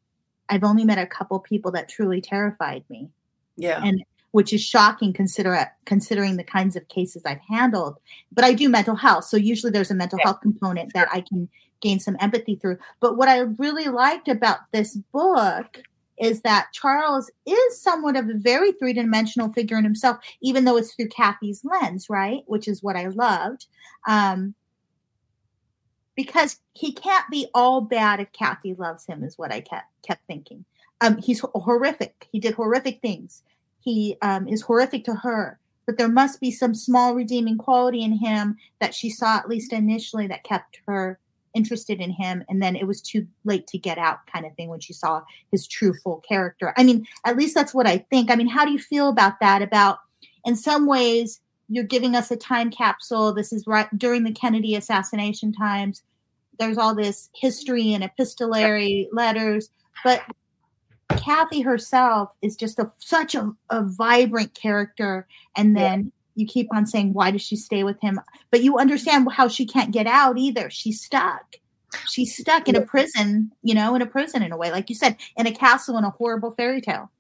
I've only met a couple people that truly terrified me. Yeah. And which is shocking consider considering the kinds of cases I've handled. But I do mental health, so usually there's a mental health component that I can gain some empathy through. But what I really liked about this book is that Charles is somewhat of a very three dimensional figure in himself, even though it's through Kathy's lens, right? Which is what I loved. Um, because he can't be all bad if Kathy loves him, is what I kept kept thinking. Um, he's horrific. He did horrific things he um, is horrific to her but there must be some small redeeming quality in him that she saw at least initially that kept her interested in him and then it was too late to get out kind of thing when she saw his true full character. I mean at least that's what i think. I mean how do you feel about that about in some ways you're giving us a time capsule this is right during the kennedy assassination times there's all this history and epistolary letters but Kathy herself is just a, such a, a vibrant character. And then yeah. you keep on saying, why does she stay with him? But you understand how she can't get out either. She's stuck. She's stuck in a prison, you know, in a prison in a way, like you said, in a castle in a horrible fairy tale.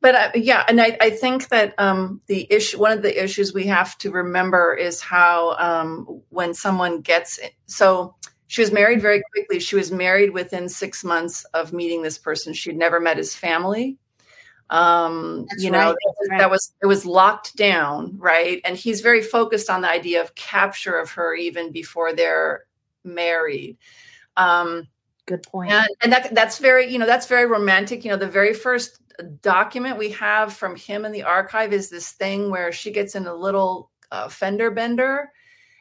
But uh, yeah, and I, I think that um, the issue, one of the issues we have to remember is how um, when someone gets so she was married very quickly. She was married within six months of meeting this person. She'd never met his family. um That's you know right. Right. that was it was locked down right and he's very focused on the idea of capture of her even before they're married um good point and, and that that's very you know that's very romantic you know the very first document we have from him in the archive is this thing where she gets in a little uh, fender bender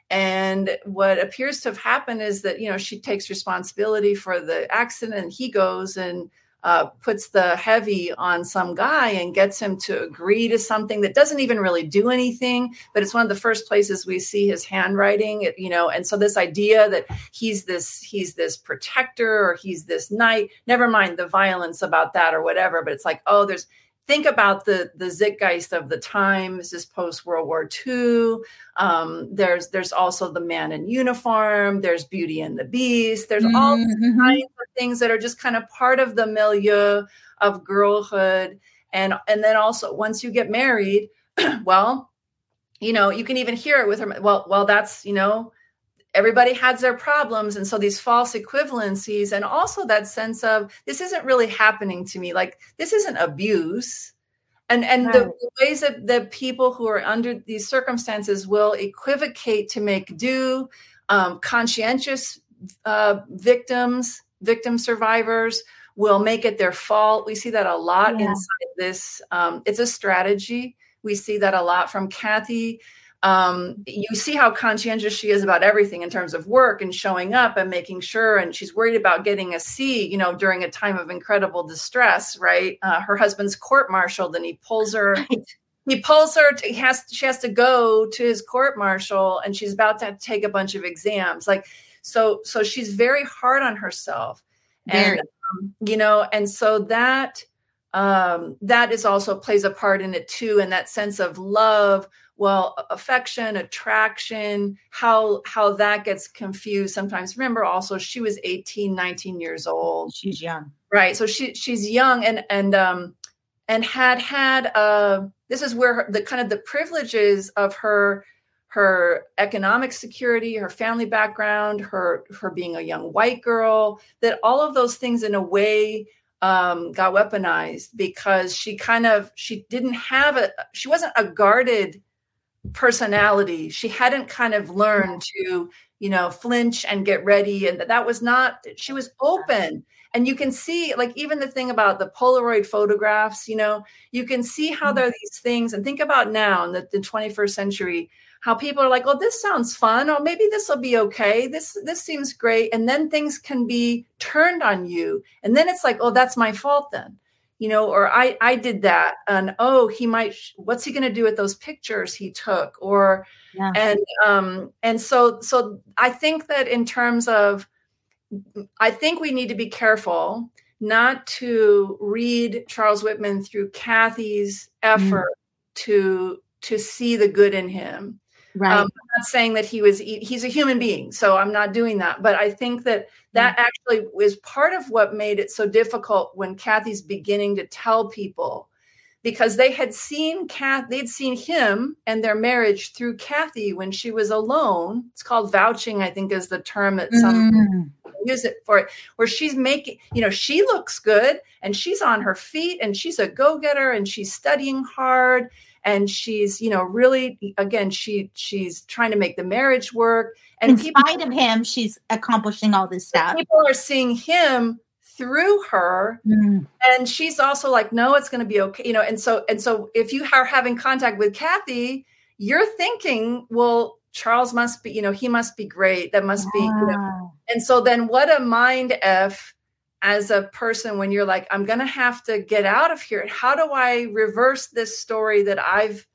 and what appears to have happened is that you know she takes responsibility for the accident he goes and uh, puts the heavy on some guy and gets him to agree to something that doesn't even really do anything but it's one of the first places we see his handwriting you know and so this idea that he's this he's this protector or he's this knight never mind the violence about that or whatever but it's like oh there's think about the the Zeitgeist of the time. This is post World War II. Um, there's there's also the man in uniform. There's Beauty and the Beast. There's mm-hmm. all kinds of things that are just kind of part of the milieu of girlhood. And and then also once you get married, well, you know you can even hear it with her. Well, well, that's you know everybody has their problems. And so these false equivalencies and also that sense of this isn't really happening to me. Like this isn't abuse. And and right. the, the, ways that, the people who are under these circumstances will equivocate to make do um, conscientious uh, victims victim survivors will make it their fault. We see that a lot yeah. inside this um, it's a strategy. We see that a lot from kathy um, you see how conscientious she is about everything in terms of work and showing up and making sure and she's worried about getting a c you know during a time of incredible distress right uh, her husband's court-martialed and he pulls her right. he pulls her to, he has she has to go to his court martial and she's about to, to take a bunch of exams like so so she's very hard on herself very. and um, you know and so that um that is also plays a part in it too and that sense of love well affection attraction how how that gets confused sometimes. Remember also she was 18 19 years old. She's young. Right so she she's young and and um and had had uh this is where her, the kind of the privileges of her her economic security her family background her her being a young white girl that all of those things in a way um, got weaponized because she kind of she didn't have a she wasn't a guarded personality. She hadn't kind of learned to, you know, flinch and get ready. And that was not, she was open. And you can see, like, even the thing about the Polaroid photographs, you know, you can see how mm-hmm. there are these things. And think about now in the, the 21st century, how people are like, oh, this sounds fun, or maybe this will be okay. This this seems great. And then things can be turned on you. And then it's like, oh, that's my fault then you know or i i did that and oh he might what's he going to do with those pictures he took or yeah. and um and so so i think that in terms of i think we need to be careful not to read charles whitman through kathy's mm-hmm. effort mm. to to see the good in him Right. Um, I'm not saying that he was, he's a human being. So I'm not doing that. But I think that that mm-hmm. actually is part of what made it so difficult when Kathy's beginning to tell people because they had seen Kath, they'd seen him and their marriage through Kathy when she was alone. It's called vouching, I think, is the term that some mm. use it for it, where she's making, you know, she looks good and she's on her feet and she's a go-getter and she's studying hard and she's you know really again she she's trying to make the marriage work and in people, spite of him she's accomplishing all this stuff. People are seeing him through her mm. and she's also like no it's going to be okay you know and so and so if you are having contact with kathy you're thinking well charles must be you know he must be great. That must be you know and so then what a mind f as a person when you're like i'm going to have to get out of here how do i reverse this story that i've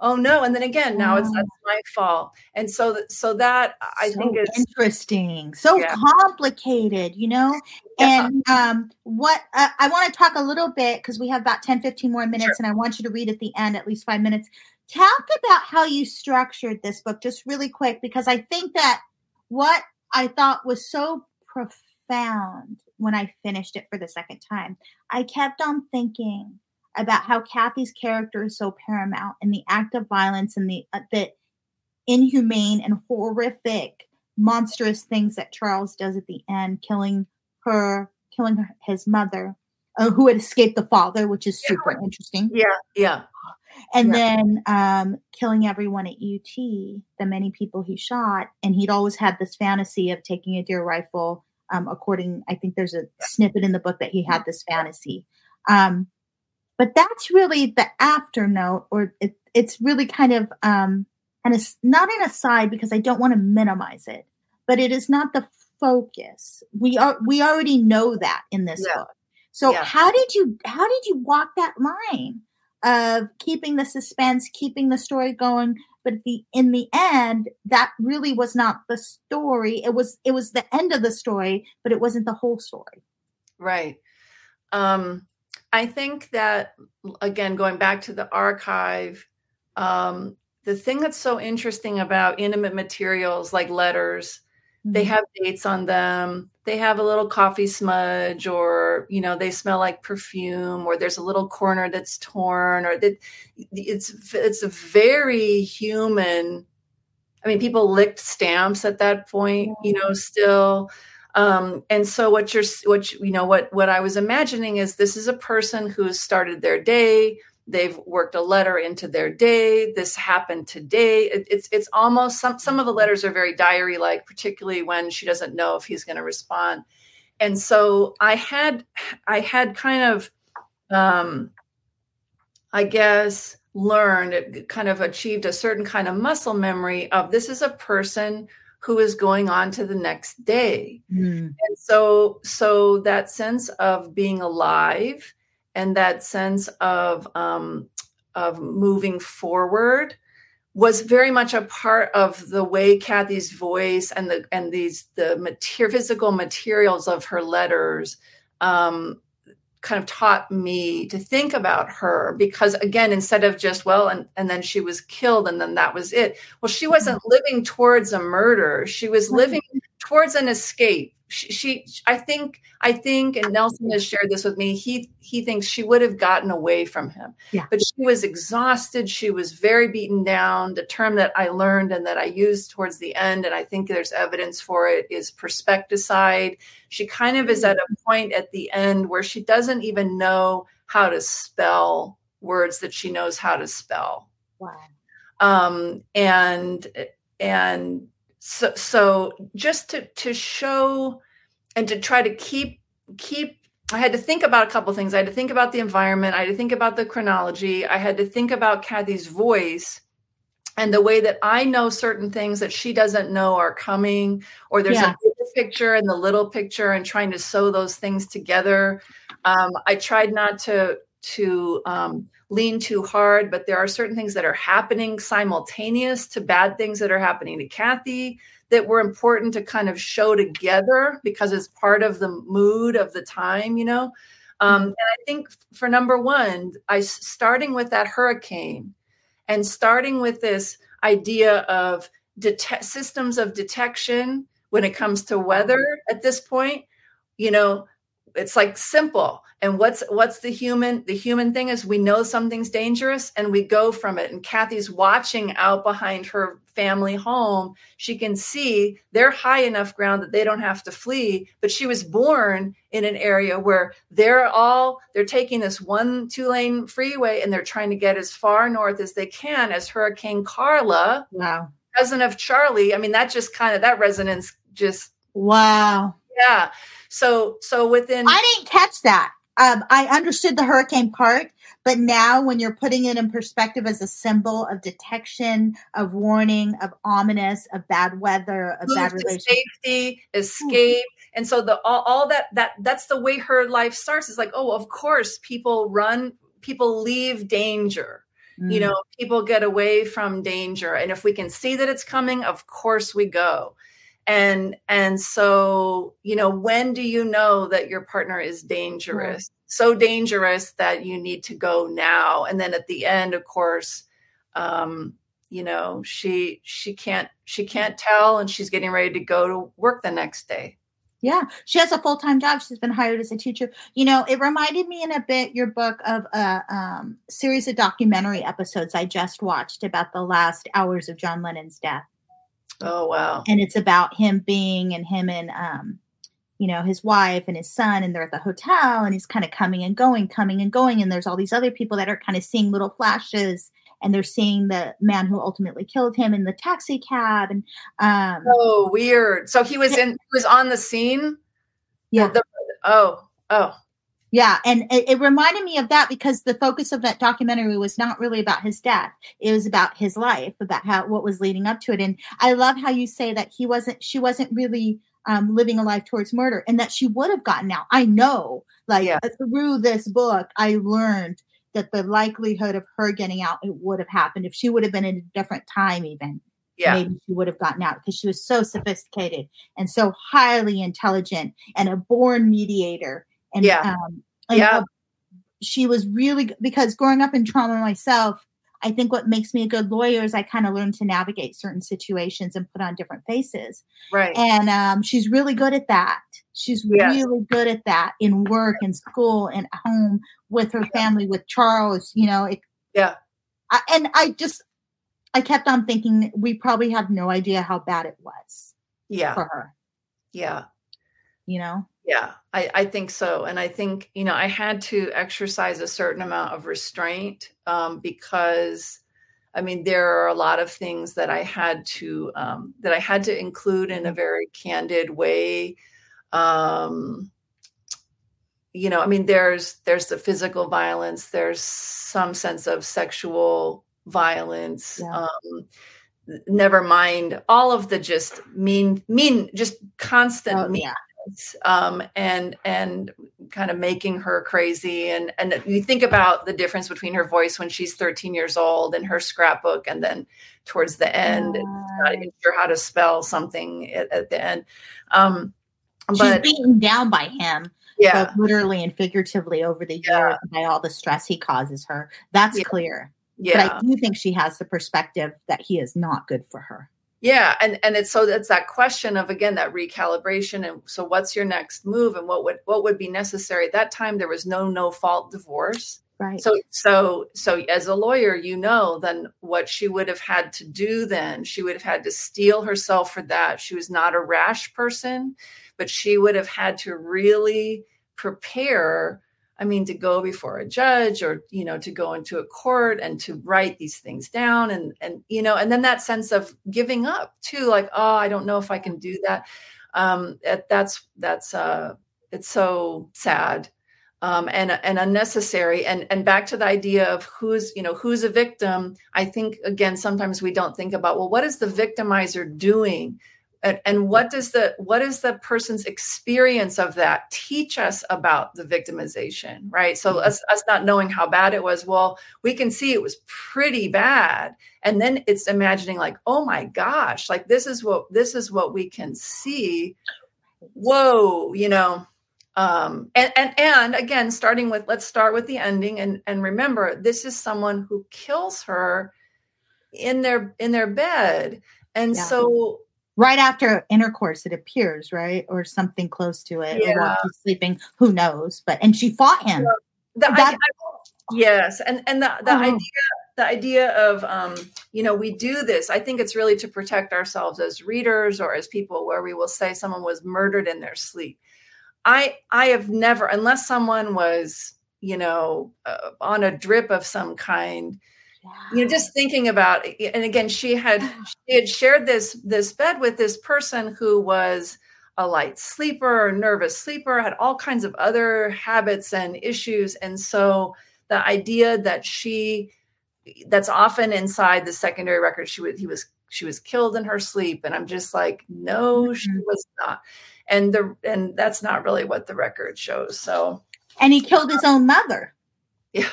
oh no and then again now it's that's my fault and so so that i so think is interesting so yeah. complicated you know yeah. and um what uh, i want to talk a little bit because we have about 10 15 more minutes sure. and i want you to read at the end at least five minutes talk about how you structured this book just really quick because i think that what i thought was so profound when I finished it for the second time. I kept on thinking about how Kathy's character is so paramount in the act of violence and the uh, the inhumane and horrific, monstrous things that Charles does at the end, killing her, killing her, his mother. uh, who had escaped the father, which is super yeah. interesting. Yeah, yeah. And yeah. then um, killing everyone at UT, the many people he shot, and he'd always had this fantasy of taking a deer rifle. Um, according, I think there's a snippet in the book that he had this fantasy. Um, but that's really the after note, or it, it's really kind of um, and it's not an aside because I don't want to minimize it, but it is not the focus. We are we already know that in this yeah. book. So yeah. how did you how did you walk that line of keeping the suspense, keeping the story going, but the in the end that really was not the story. It was it was the end of the story, but it wasn't the whole story. Right. Um I think that again going back to the archive um the thing that's so interesting about intimate materials like letters they mm-hmm. have dates on them. They have a little coffee smudge or you know they smell like perfume or there's a little corner that's torn or that it's it's a very human. I mean people licked stamps at that point you know still. Um, and so what you're what you know what what i was imagining is this is a person who's started their day they've worked a letter into their day this happened today. It, it's it's almost some some of the letters are very diary like particularly when she doesn't know if he's going to respond. And so i had i had kind of um i guess learned kind of achieved a certain kind of muscle memory of this is a person who is going on to the next day. Mm. and so so that sense of being alive and that sense of um, of moving forward was very much a part of the way Kathy's voice and the and these the material physical materials of her letters um, kind of taught me to think about her because again instead of just well and, and then she was killed and then that was it. Well she wasn't mm-hmm. living towards a murder. She was living towards an escape she, she, i think i think and nelson has shared this with me he he thinks she would have gotten away from him. Yeah. but she was exhausted. She was very beaten down. The term that i learned and that i used towards the end and i think there's evidence for it is perspecticide she kind of is at a point at the end where she doesn't even know how to spell words that she knows how to spell. Wow. Um and and so so just to to show and to try to keep keep I had to think about a couple things. I had to think about the environment. I had to think about the chronology. I had to think about Kathy's voice and the way that I know certain things that she doesn't know are coming, or there's yeah. a big picture and the little picture, and trying to sew those things together. Um, I tried not to to um, lean too hard, but there are certain things that are happening simultaneous to bad things that are happening to Kathy that were important to kind of show together because it's part of the mood of the time, you know. Um, mm-hmm. and I think for number one, I starting with that hurricane and starting with this idea of det- systems of detection when it comes to weather at this point, you know, it's like simple. And what's what's the human the human thing is we know something's dangerous and we go from it. And kathy's watching out behind her family home. She can see they're high enough ground that they don't have to flee. But she was born in an area where they're all they're taking this one two lane freeway and they're trying to get as far north as they can as hurricane carla. Wow. Cousin of charlie. I mean that just kind of that resonance just wow yeah so so within I didn't catch that. Um, I understood the hurricane part, but now when you're putting it in perspective as a symbol of detection, of warning, of ominous, of bad weather, of bad relationship, safety, escape, and so the all, all that that that's the way her life starts. It's like, oh, of course, people run, people leave danger. You know, people get away from danger, and if we can see that it's coming, of course we go and and so you know when do you know that your partner is dangerous right. so dangerous that you need to go now and then at the end of course um you know she she can't she can't tell and she's getting ready to go to work the next day yeah, she has a full time job. She's been hired as a teacher. You know, it reminded me in a bit your book of a um, series of documentary episodes I just watched about the last hours of John Lennon's death. Oh wow! And it's about him being and him and um, you know, his wife and his son, and they're at the hotel, and he's kind of coming and going, coming and going. And there's all these other people that are kind of seeing little flashes, and they're seeing the man who ultimately killed him in the taxi cab. And um, oh, weird. So he was in, he was on the scene. Yeah. The, oh, oh, yeah, and it, it, reminded me of that because the focus of that documentary was not really about his death; it was about his life, about how what was leading up to it. And I love how you say that he wasn't, she wasn't really um, living a life towards murder, and that she would have gotten out. I know, like yeah. through this book, I learned that the likelihood of her getting out it would have happened if she would have been in a different time, even. Yeah. Maybe she would have gotten out because she was so sophisticated and so highly intelligent and a born mediator and yeah, um, and yeah. she was really because growing up in trauma myself, I think what makes me a good lawyer is I kind of learned to navigate certain situations and put on different faces. Right. And um, she's really good at that. She's yes. really good at that in work in school and home with her family, with Charles. You know. It, yeah. I, and I just, I kept on thinking we probably have no idea how bad it was. Yeah. For her. Yeah. You know. Yeah, I, I think so. And I think, you know, I had to exercise a certain amount of restraint um, because I mean, there are a lot of things that I had to um, that I had to include in a very candid way. Um, you know, I mean, there's there's the physical violence, there's some sense of sexual violence. Yeah. Um, never mind all of the just mean, mean, just constant oh, mean, yeah um, and and kind of making her crazy. And and you think about the difference between her voice when she's 13 years old and her scrapbook, and then towards the end, not even sure how to spell something at, at the end. Um, but, she's beaten down by him. Yeah, literally and figuratively over the years yeah. by all the stress he causes her. That's yeah. clear. Yeah. But I do think she has the perspective that he is not good for her yeah and and it's so it's that question of again that recalibration and so what's your next move and what would what would be necessary? At that time there was no no fault divorce. Right. So so so as a lawyer you know then what she would have had to do then she would have had to steel herself for that. She was not a rash person but she would have had to really prepare I mean, to go before a judge or, you know, to go into a court and to write these things down and, and, you know, and then that sense of giving up too, like, oh, I don't know if I can do that. Um, that's, that's, uh, it's so sad. Um, and and unnecessary and and back to the idea of who's you know who's a victim i think again sometimes we don't think about well what is the victimizer doing and, and what does the what is the person's experience of that teach us about the victimization right so mm-hmm. us, us not knowing how bad it was well we can see it was pretty bad and then it's imagining like oh my gosh like this is what this is what we can see whoa you know um and and and again starting with let's start with the ending and and remember this is someone who kills her in their in their bed and yeah. so right after intercourse it appears right or something close to it yeah. or while she's sleeping who knows but and she fought him the that, idea, yes and and the, the oh. idea the idea of um you know we do this i think it's really to protect ourselves as readers or as people where we will say someone was murdered in their sleep i i have never unless someone was you know uh, on a drip of some kind. You know just thinking about and again she had she had shared this this bed with this person who was a light sleeper or nervous sleeper had all kinds of other habits and issues. And so the idea that she that's often inside the secondary record she was he was she was killed in her sleep. And i'm just like no mm-hmm. she was not. And the and that's not really what the record shows. So and he killed his own mother. Yeah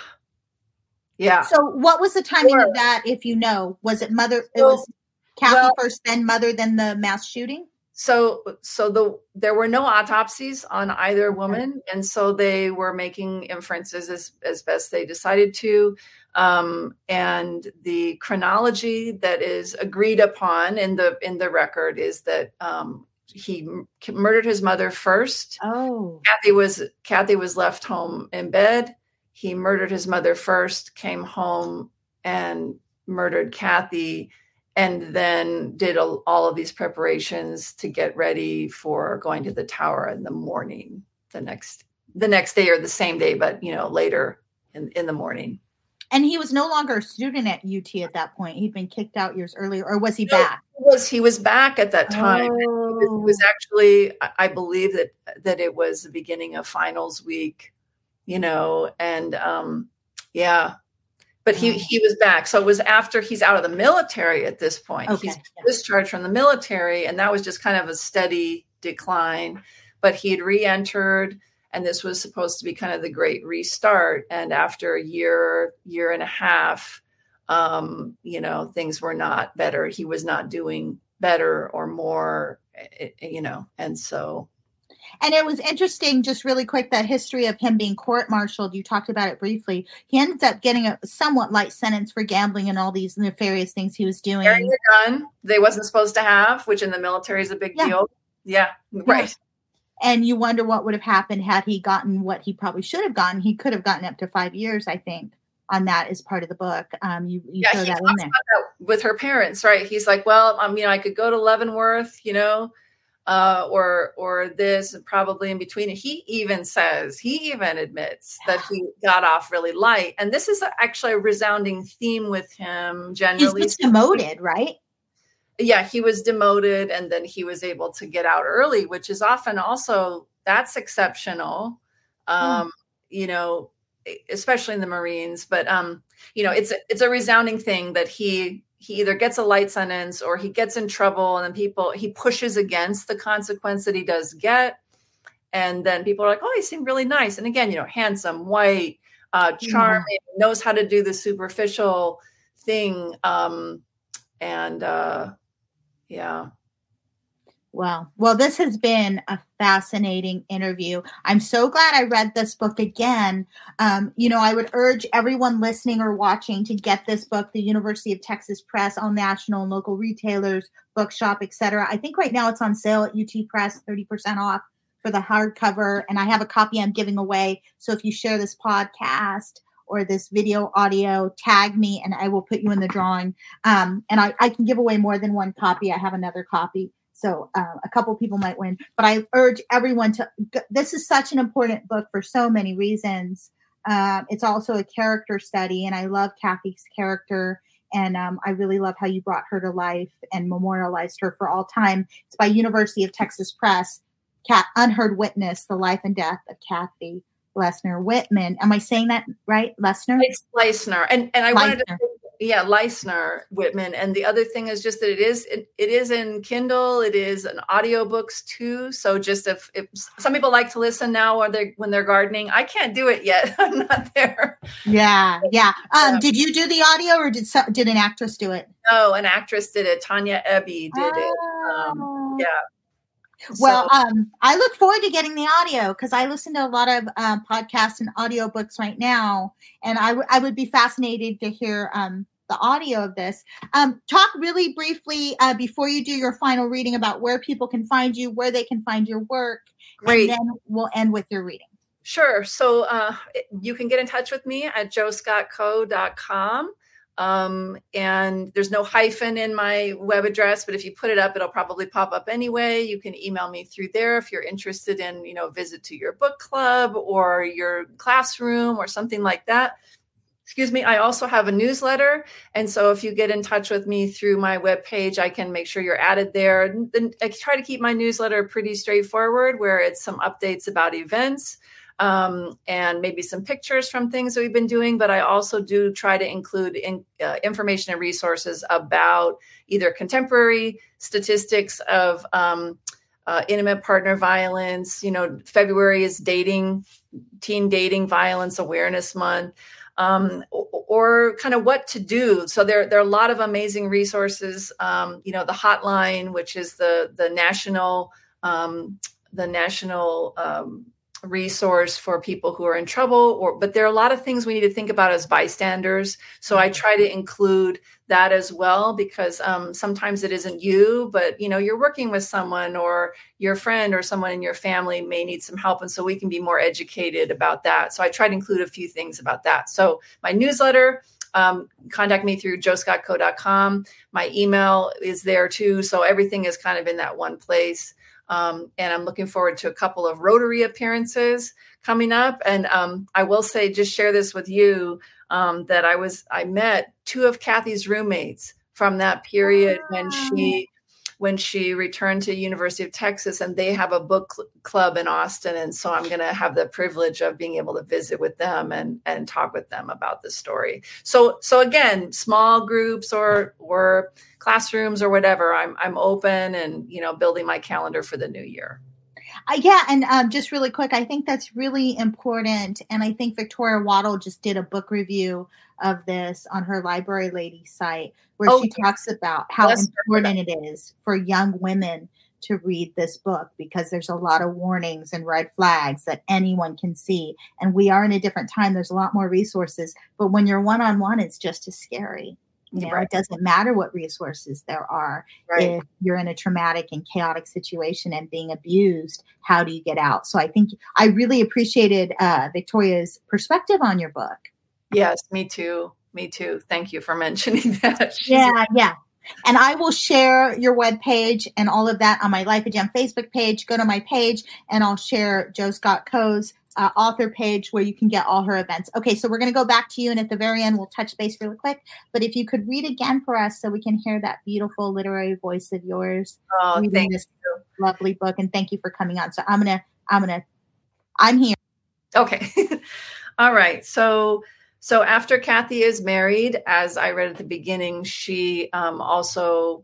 yeah. So what was the timing sure. of that, if you know? Was it mother it was Kathy well, first, then mother, then the mass shooting? So so the there were no autopsies on either woman, and so they were making inferences as, as best they decided to. Um, and the chronology that is agreed upon in the in the record is that um, he m- murdered his mother first. Oh, Kathy was Kathy was left home in bed he murdered his mother first, came home and murdered Kathy, and then did a, all of these preparations to get ready for going to the tower in the morning the next the next day or the same day but you know later in, in the morning. And he was no longer a student at ut at that point. He'd been kicked out years earlier or was he no, back? he was he was back at that time. Oh. it, was, oh. actually i believe that that it was the beginning of finals week you know and um yeah but he mm. he was back. So it was after he's out of the military at this point. Okay. He's discharged from the military, and that was just kind of a steady decline. But he had re-entered, and this was supposed to be kind of the great restart. And after a year, year and a half, um, you know, things were not better. He was not doing better or more, eh, eh, you know, and so and it was interesting, just really quick, that history of him being court martialed. You talked about it briefly. He ended up getting a somewhat light sentence for gambling and all these nefarious things he was doing. Carrying a gun they wasn't supposed to have, which in the military is a big yeah. deal. Yeah, right. Yeah. And you wonder what would have happened had he gotten what he probably should have gotten. He could have gotten up to five years, I think on that as part of the book. Um, you, you yeah, show that in there. That with her parents, right? He's like, well, um, you know, I could go to Leavenworth, you know, uh, or or this and probably in between. He even says he even admits that he got off really light, and this is actually a resounding theme with him. Generally, he's demoted, right? Yeah, he was demoted, and then he was able to get out early, which is often also that's exceptional. Hmm. Um, mm. You know, especially in the Marines, but um, you know, it's it's a resounding thing that he he either gets a light sentence or he gets in trouble and then people he pushes against the consequence that he does get. And then people are like oh he seemed really nice. And again you know handsome white uh charming mm-hmm. knows how to do the superficial thing um and uh yeah Well, Well, this has been a fascinating interview. I'm so glad I read this book again. Um, you know, I would urge everyone listening or watching to get this book, the University of Texas Press, all national and local retailers, bookshop, etc. I think right now it's on sale at UT Press, 30% off for the hardcover. And I have a copy I'm giving away. So if you share this podcast, or this video audio, tag me and I will put you in the drawing. Um, and I, I, can give away more than one copy. I have another copy. So uh, a couple people might win, but I urge everyone to. This is such an important book for so many reasons. Uh, it's also a character study, and I love Kathy's character, and um, I really love how you brought her to life and memorialized her for all time. It's by University of Texas Press. Cat, Unheard Witness: The Life and Death of Kathy Lesnar Whitman. Am I saying that right, Lesnar? It's Leissner, and and I Leissner. wanted to yeah Leissner Whitman and the other thing is just that it is it, it is in kindle it is in audiobooks too so just if, if some people like to listen now or they when they're gardening. I can't do it yet i'm not there. Yeah yeah. Um did you do the audio or did some, did an actress do it? No an actress did it. Tanya Eby did oh. it. Um, oh. yeah well, so, um, I look forward to getting the audio because I listen to a lot of um, podcasts and audiobooks right now, and I, w- I would be fascinated to hear um, the audio of this. Um, talk really briefly uh, before you do your final reading about where people can find you, where they can find your work, Great. and then we'll end with your reading. Sure. So uh, you can get in touch with me at joscottcoe.com. Um, and there's no hyphen in my web address, but if you put it up, it'll probably pop up anyway. You can email me through there if you're interested in, you know, visit to your book club or your classroom or something like that. Excuse me. I also have a newsletter, and so if you get in touch with me through my web page, I can make sure you're added there. I try to keep my newsletter pretty straightforward, where it's some updates about events um, and maybe some pictures from things that we've been doing. But I also do try to include in, uh, information and resources about either contemporary statistics of um, uh, intimate partner violence. You know, February is dating, teen dating violence awareness month. Um, or, or, kind of what to do. So there, there are a lot of amazing resources. Um, you know, the hotline, which is the the national um, the national um, resource for people who are in trouble or but there are a lot of things we need to think about as bystanders so i mm-hmm. try to include that as well because um, sometimes it isn't you but you know you're working with someone or your friend or someone in your family may need some help and so we can be more educated about that so i try to include a few things about that so my newsletter um, contact me through joscottcoe.com. My email is there too. So everything is kind of in that one place. Um, and I'm looking forward to a couple of Rotary appearances coming up. And um, I will say, just share this with you um, that I was I met two of Kathy's roommates from that period when she when she returned to University of Texas and they have a book cl- club in Austin and so I'm going to have the privilege of being able to visit with them and and talk with them about the story. So so again, small groups or or classrooms or whatever, I'm I'm open and you know building my calendar for the new year. Uh, yeah, and um, just really quick, I think that's really important. And I think Victoria Waddle just did a book review of this on her Library Lady site where oh, she talks about how important it is for young women to read this book because there's a lot of warnings and red flags that anyone can see. And we are in a different time. There's a lot more resources. But when you're one on one, it's just as scary. You know, right. it doesn't matter what resources there are. Right. If you're in a traumatic and chaotic situation and being abused, how do you get out? So I think I really appreciated uh, Victoria's perspective on your book. Yes, me too. Me too. Thank you for mentioning that. yeah, yeah. And I will share your web page and all of that on my Life of Jen Facebook page. Go to my page and I'll share Jo Scott Coe's uh, author page where you can get all her events. Okay, so we're going to go back to you, and at the very end, we'll touch base really quick. But if you could read again for us so we can hear that beautiful literary voice of yours oh, this you. lovely book, and thank you for coming on. So I'm gonna, I'm gonna, I'm here. Okay, all right. So so after Kathy is married, as I read at the beginning, she um, also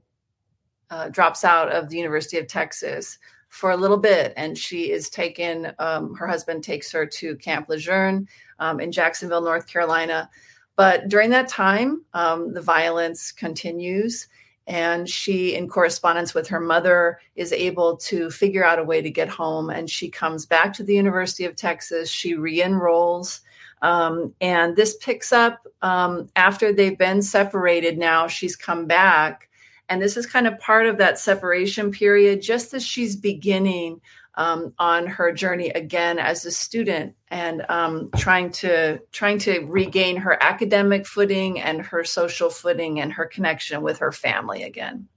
uh, drops out of the University of Texas for a little bit, and she is taken. Um, her husband takes her to Camp Lejeune um, in Jacksonville, North Carolina. But during that time, um, the violence continues, and she, in correspondence with her mother, is able to figure out a way to get home. And she comes back to the University of Texas. She re-enrolls. Um, and this picks up um, after they've been separated. Now she's come back and this is kind of part of that separation period, just as she's beginning um, on her journey again as a student and um, trying to trying to regain her academic footing and her social footing and her connection with her family again.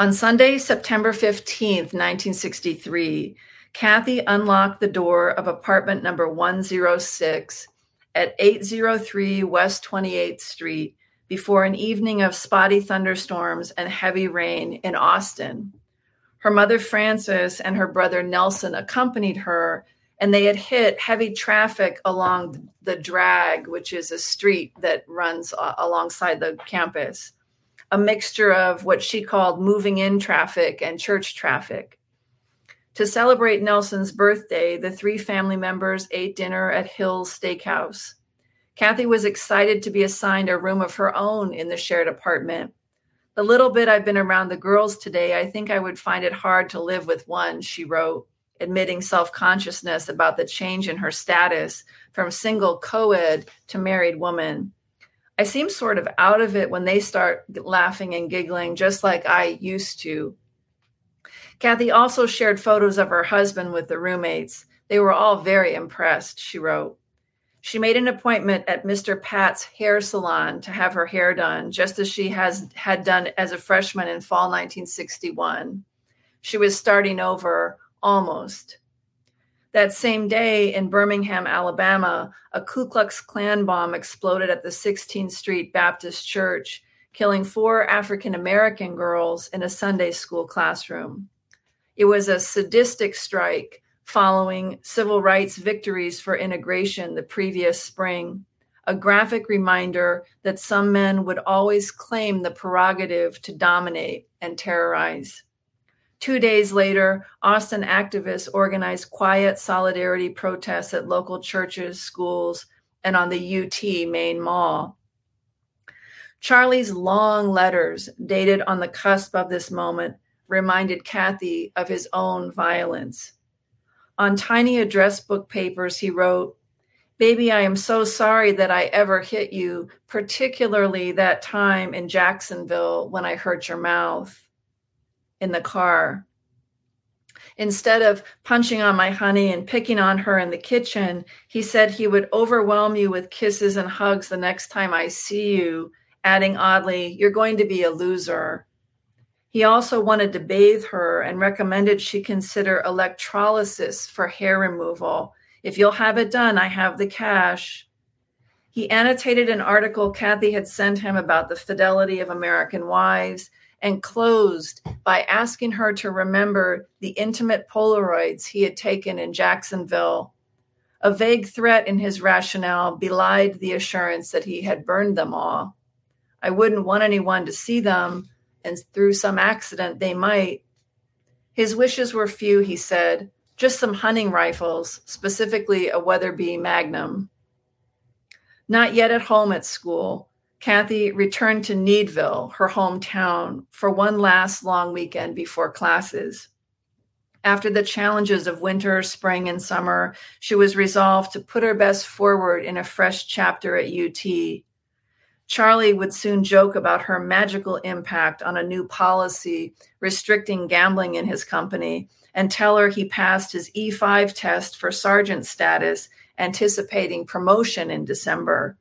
On Sunday, September 15th, 1963, Kathy unlocked the door of apartment number 106 at 803 West 28th Street before an evening of spotty thunderstorms and heavy rain in Austin. Her mother, Frances, and her brother, Nelson, accompanied her, and they had hit heavy traffic along the drag, which is a street that runs alongside the campus, a mixture of what she called moving in traffic and church traffic. To celebrate Nelson's birthday, the three family members ate dinner at Hill's Steakhouse. Kathy was excited to be assigned a room of her own in the shared apartment. The little bit I've been around the girls today, I think I would find it hard to live with one, she wrote, admitting self consciousness about the change in her status from single co ed to married woman. I seem sort of out of it when they start laughing and giggling, just like I used to. Kathy also shared photos of her husband with the roommates. They were all very impressed, she wrote. She made an appointment at Mr. Pat's hair salon to have her hair done, just as she has had done as a freshman in fall 1961. She was starting over almost. That same day in Birmingham, Alabama, a Ku Klux Klan bomb exploded at the 16th Street Baptist Church, killing four African American girls in a Sunday school classroom. It was a sadistic strike following civil rights victories for integration the previous spring, a graphic reminder that some men would always claim the prerogative to dominate and terrorize. Two days later, Austin activists organized quiet solidarity protests at local churches, schools, and on the UT main mall. Charlie's long letters, dated on the cusp of this moment, reminded Kathy of his own violence. On tiny address book papers, he wrote, Baby, I am so sorry that I ever hit you, particularly that time in Jacksonville when I hurt your mouth in the car. Instead of punching on my honey and picking on her in the kitchen, he said he would overwhelm you with kisses and hugs the next time I see you, adding oddly, You're going to be a loser. He also wanted to bathe her and recommended she consider electrolysis for hair removal. If you'll have it done, I have the cash. He annotated an article Kathy had sent him about the fidelity of American wives and closed by asking her to remember the intimate Polaroids he had taken in Jacksonville. A vague threat in his rationale belied the assurance that he had burned them all. I wouldn't want anyone to see them, and through some accident they might. His wishes were few, he said, just some hunting rifles, specifically a Weatherby Magnum. Not yet at home at school, Kathy returned to Needville, her hometown, for one last long weekend before classes. After the challenges of winter, spring, and summer, she was resolved to put her best forward in a fresh chapter at UT. Charlie would soon joke about her magical impact on a new policy restricting gambling in his company and tell her he passed his E5 test for sergeant status, anticipating promotion in December.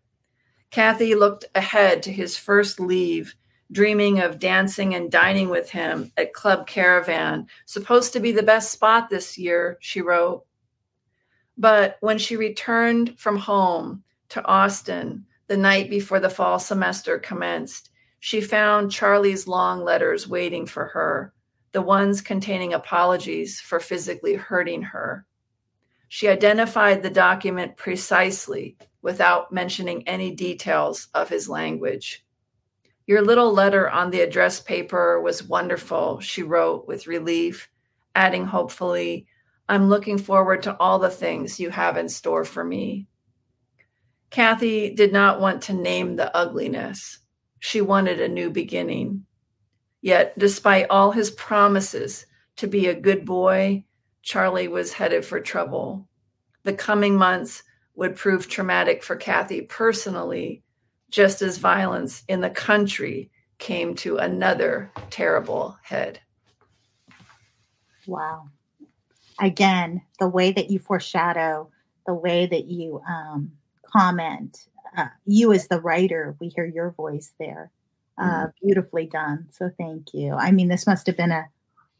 Kathy looked ahead to his first leave, dreaming of dancing and dining with him at Club Caravan, supposed to be the best spot this year, she wrote. But when she returned from home to Austin the night before the fall semester commenced, she found Charlie's long letters waiting for her, the ones containing apologies for physically hurting her. She identified the document precisely without mentioning any details of his language. Your little letter on the address paper was wonderful, she wrote with relief, adding hopefully, I'm looking forward to all the things you have in store for me. Kathy did not want to name the ugliness. She wanted a new beginning. Yet, despite all his promises to be a good boy, Charlie was headed for trouble. The coming months would prove traumatic for Kathy personally, just as violence in the country came to another terrible head. Wow. Again, the way that you foreshadow, the way that you um, comment, uh, you as the writer, we hear your voice there. Uh, mm-hmm. Beautifully done. So thank you. I mean, this must have been a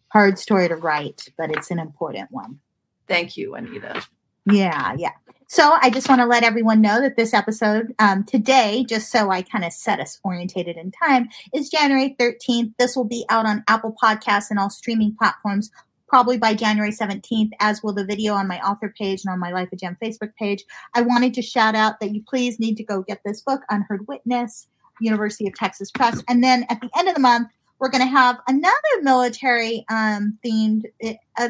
hard story to write, but it's an important one. Thank you, Anita. Yeah, yeah. So I just want to let everyone know that this episode um, today, just so I kind of set us orientated in time, is January 13th. This will be out on Apple Podcasts and all streaming platforms probably by January 17th, as will the video on my author page and on my Life of Gem Facebook page. I wanted to shout out that you please need to go get this book, Unheard Witness, University of Texas Press. And then at the end of the month, we're going to have another military um, themed, uh,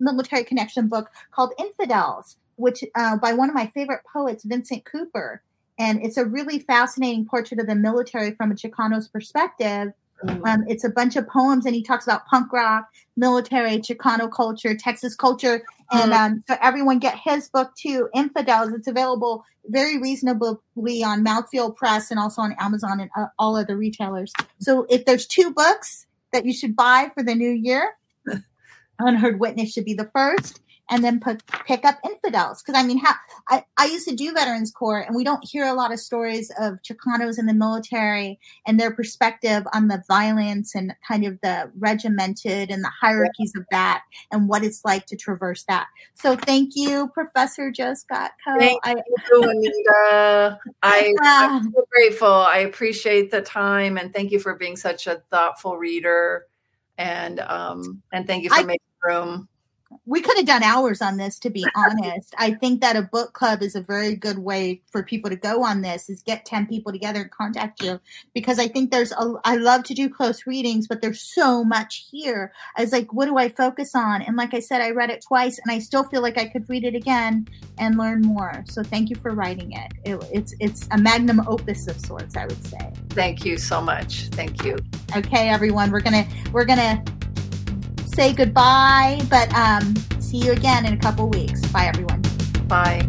military connection book called Infidels which uh, by one of my favorite poets, Vincent Cooper. And it's a really fascinating portrait of the military from a Chicano's perspective. Mm. Um, it's a bunch of poems, and he talks about punk rock, military, Chicano culture, Texas culture, and mm-hmm. um, so everyone get his book too, Infidels. It's available very reasonably on Mouthfeel Press and also on Amazon and uh, all other retailers. So if there's two books that you should buy for the new year, Unheard Witness should be the first, and then put, pick up infidels. Because I mean, how, I, I used to do Veterans Corps, and we don't hear a lot of stories of Chicanos in the military and their perspective on the violence and kind of the regimented and the hierarchies of that and what it's like to traverse that. So thank you, Professor Jo Scott Coe. Thank I, you, Anita. I, I'm so grateful. I appreciate the time, and thank you for being such a thoughtful reader. And um, and thank you for I, making room we could have done hours on this to be honest. I think that a book club is a very good way for people to go on this is get 10 people together and contact you. Because i think there's a i love to do close readings but there's so much here. I was like what do i focus on? And like i said i read it twice and i still feel like i could read it again and learn more. So thank you for writing it, it it's it's a magnum opus of sorts i would say. Thank you so much. Thank you. Okay everyone we're gonna we're gonna say goodbye, but um, see you again in a couple weeks. Bye, everyone. Bye.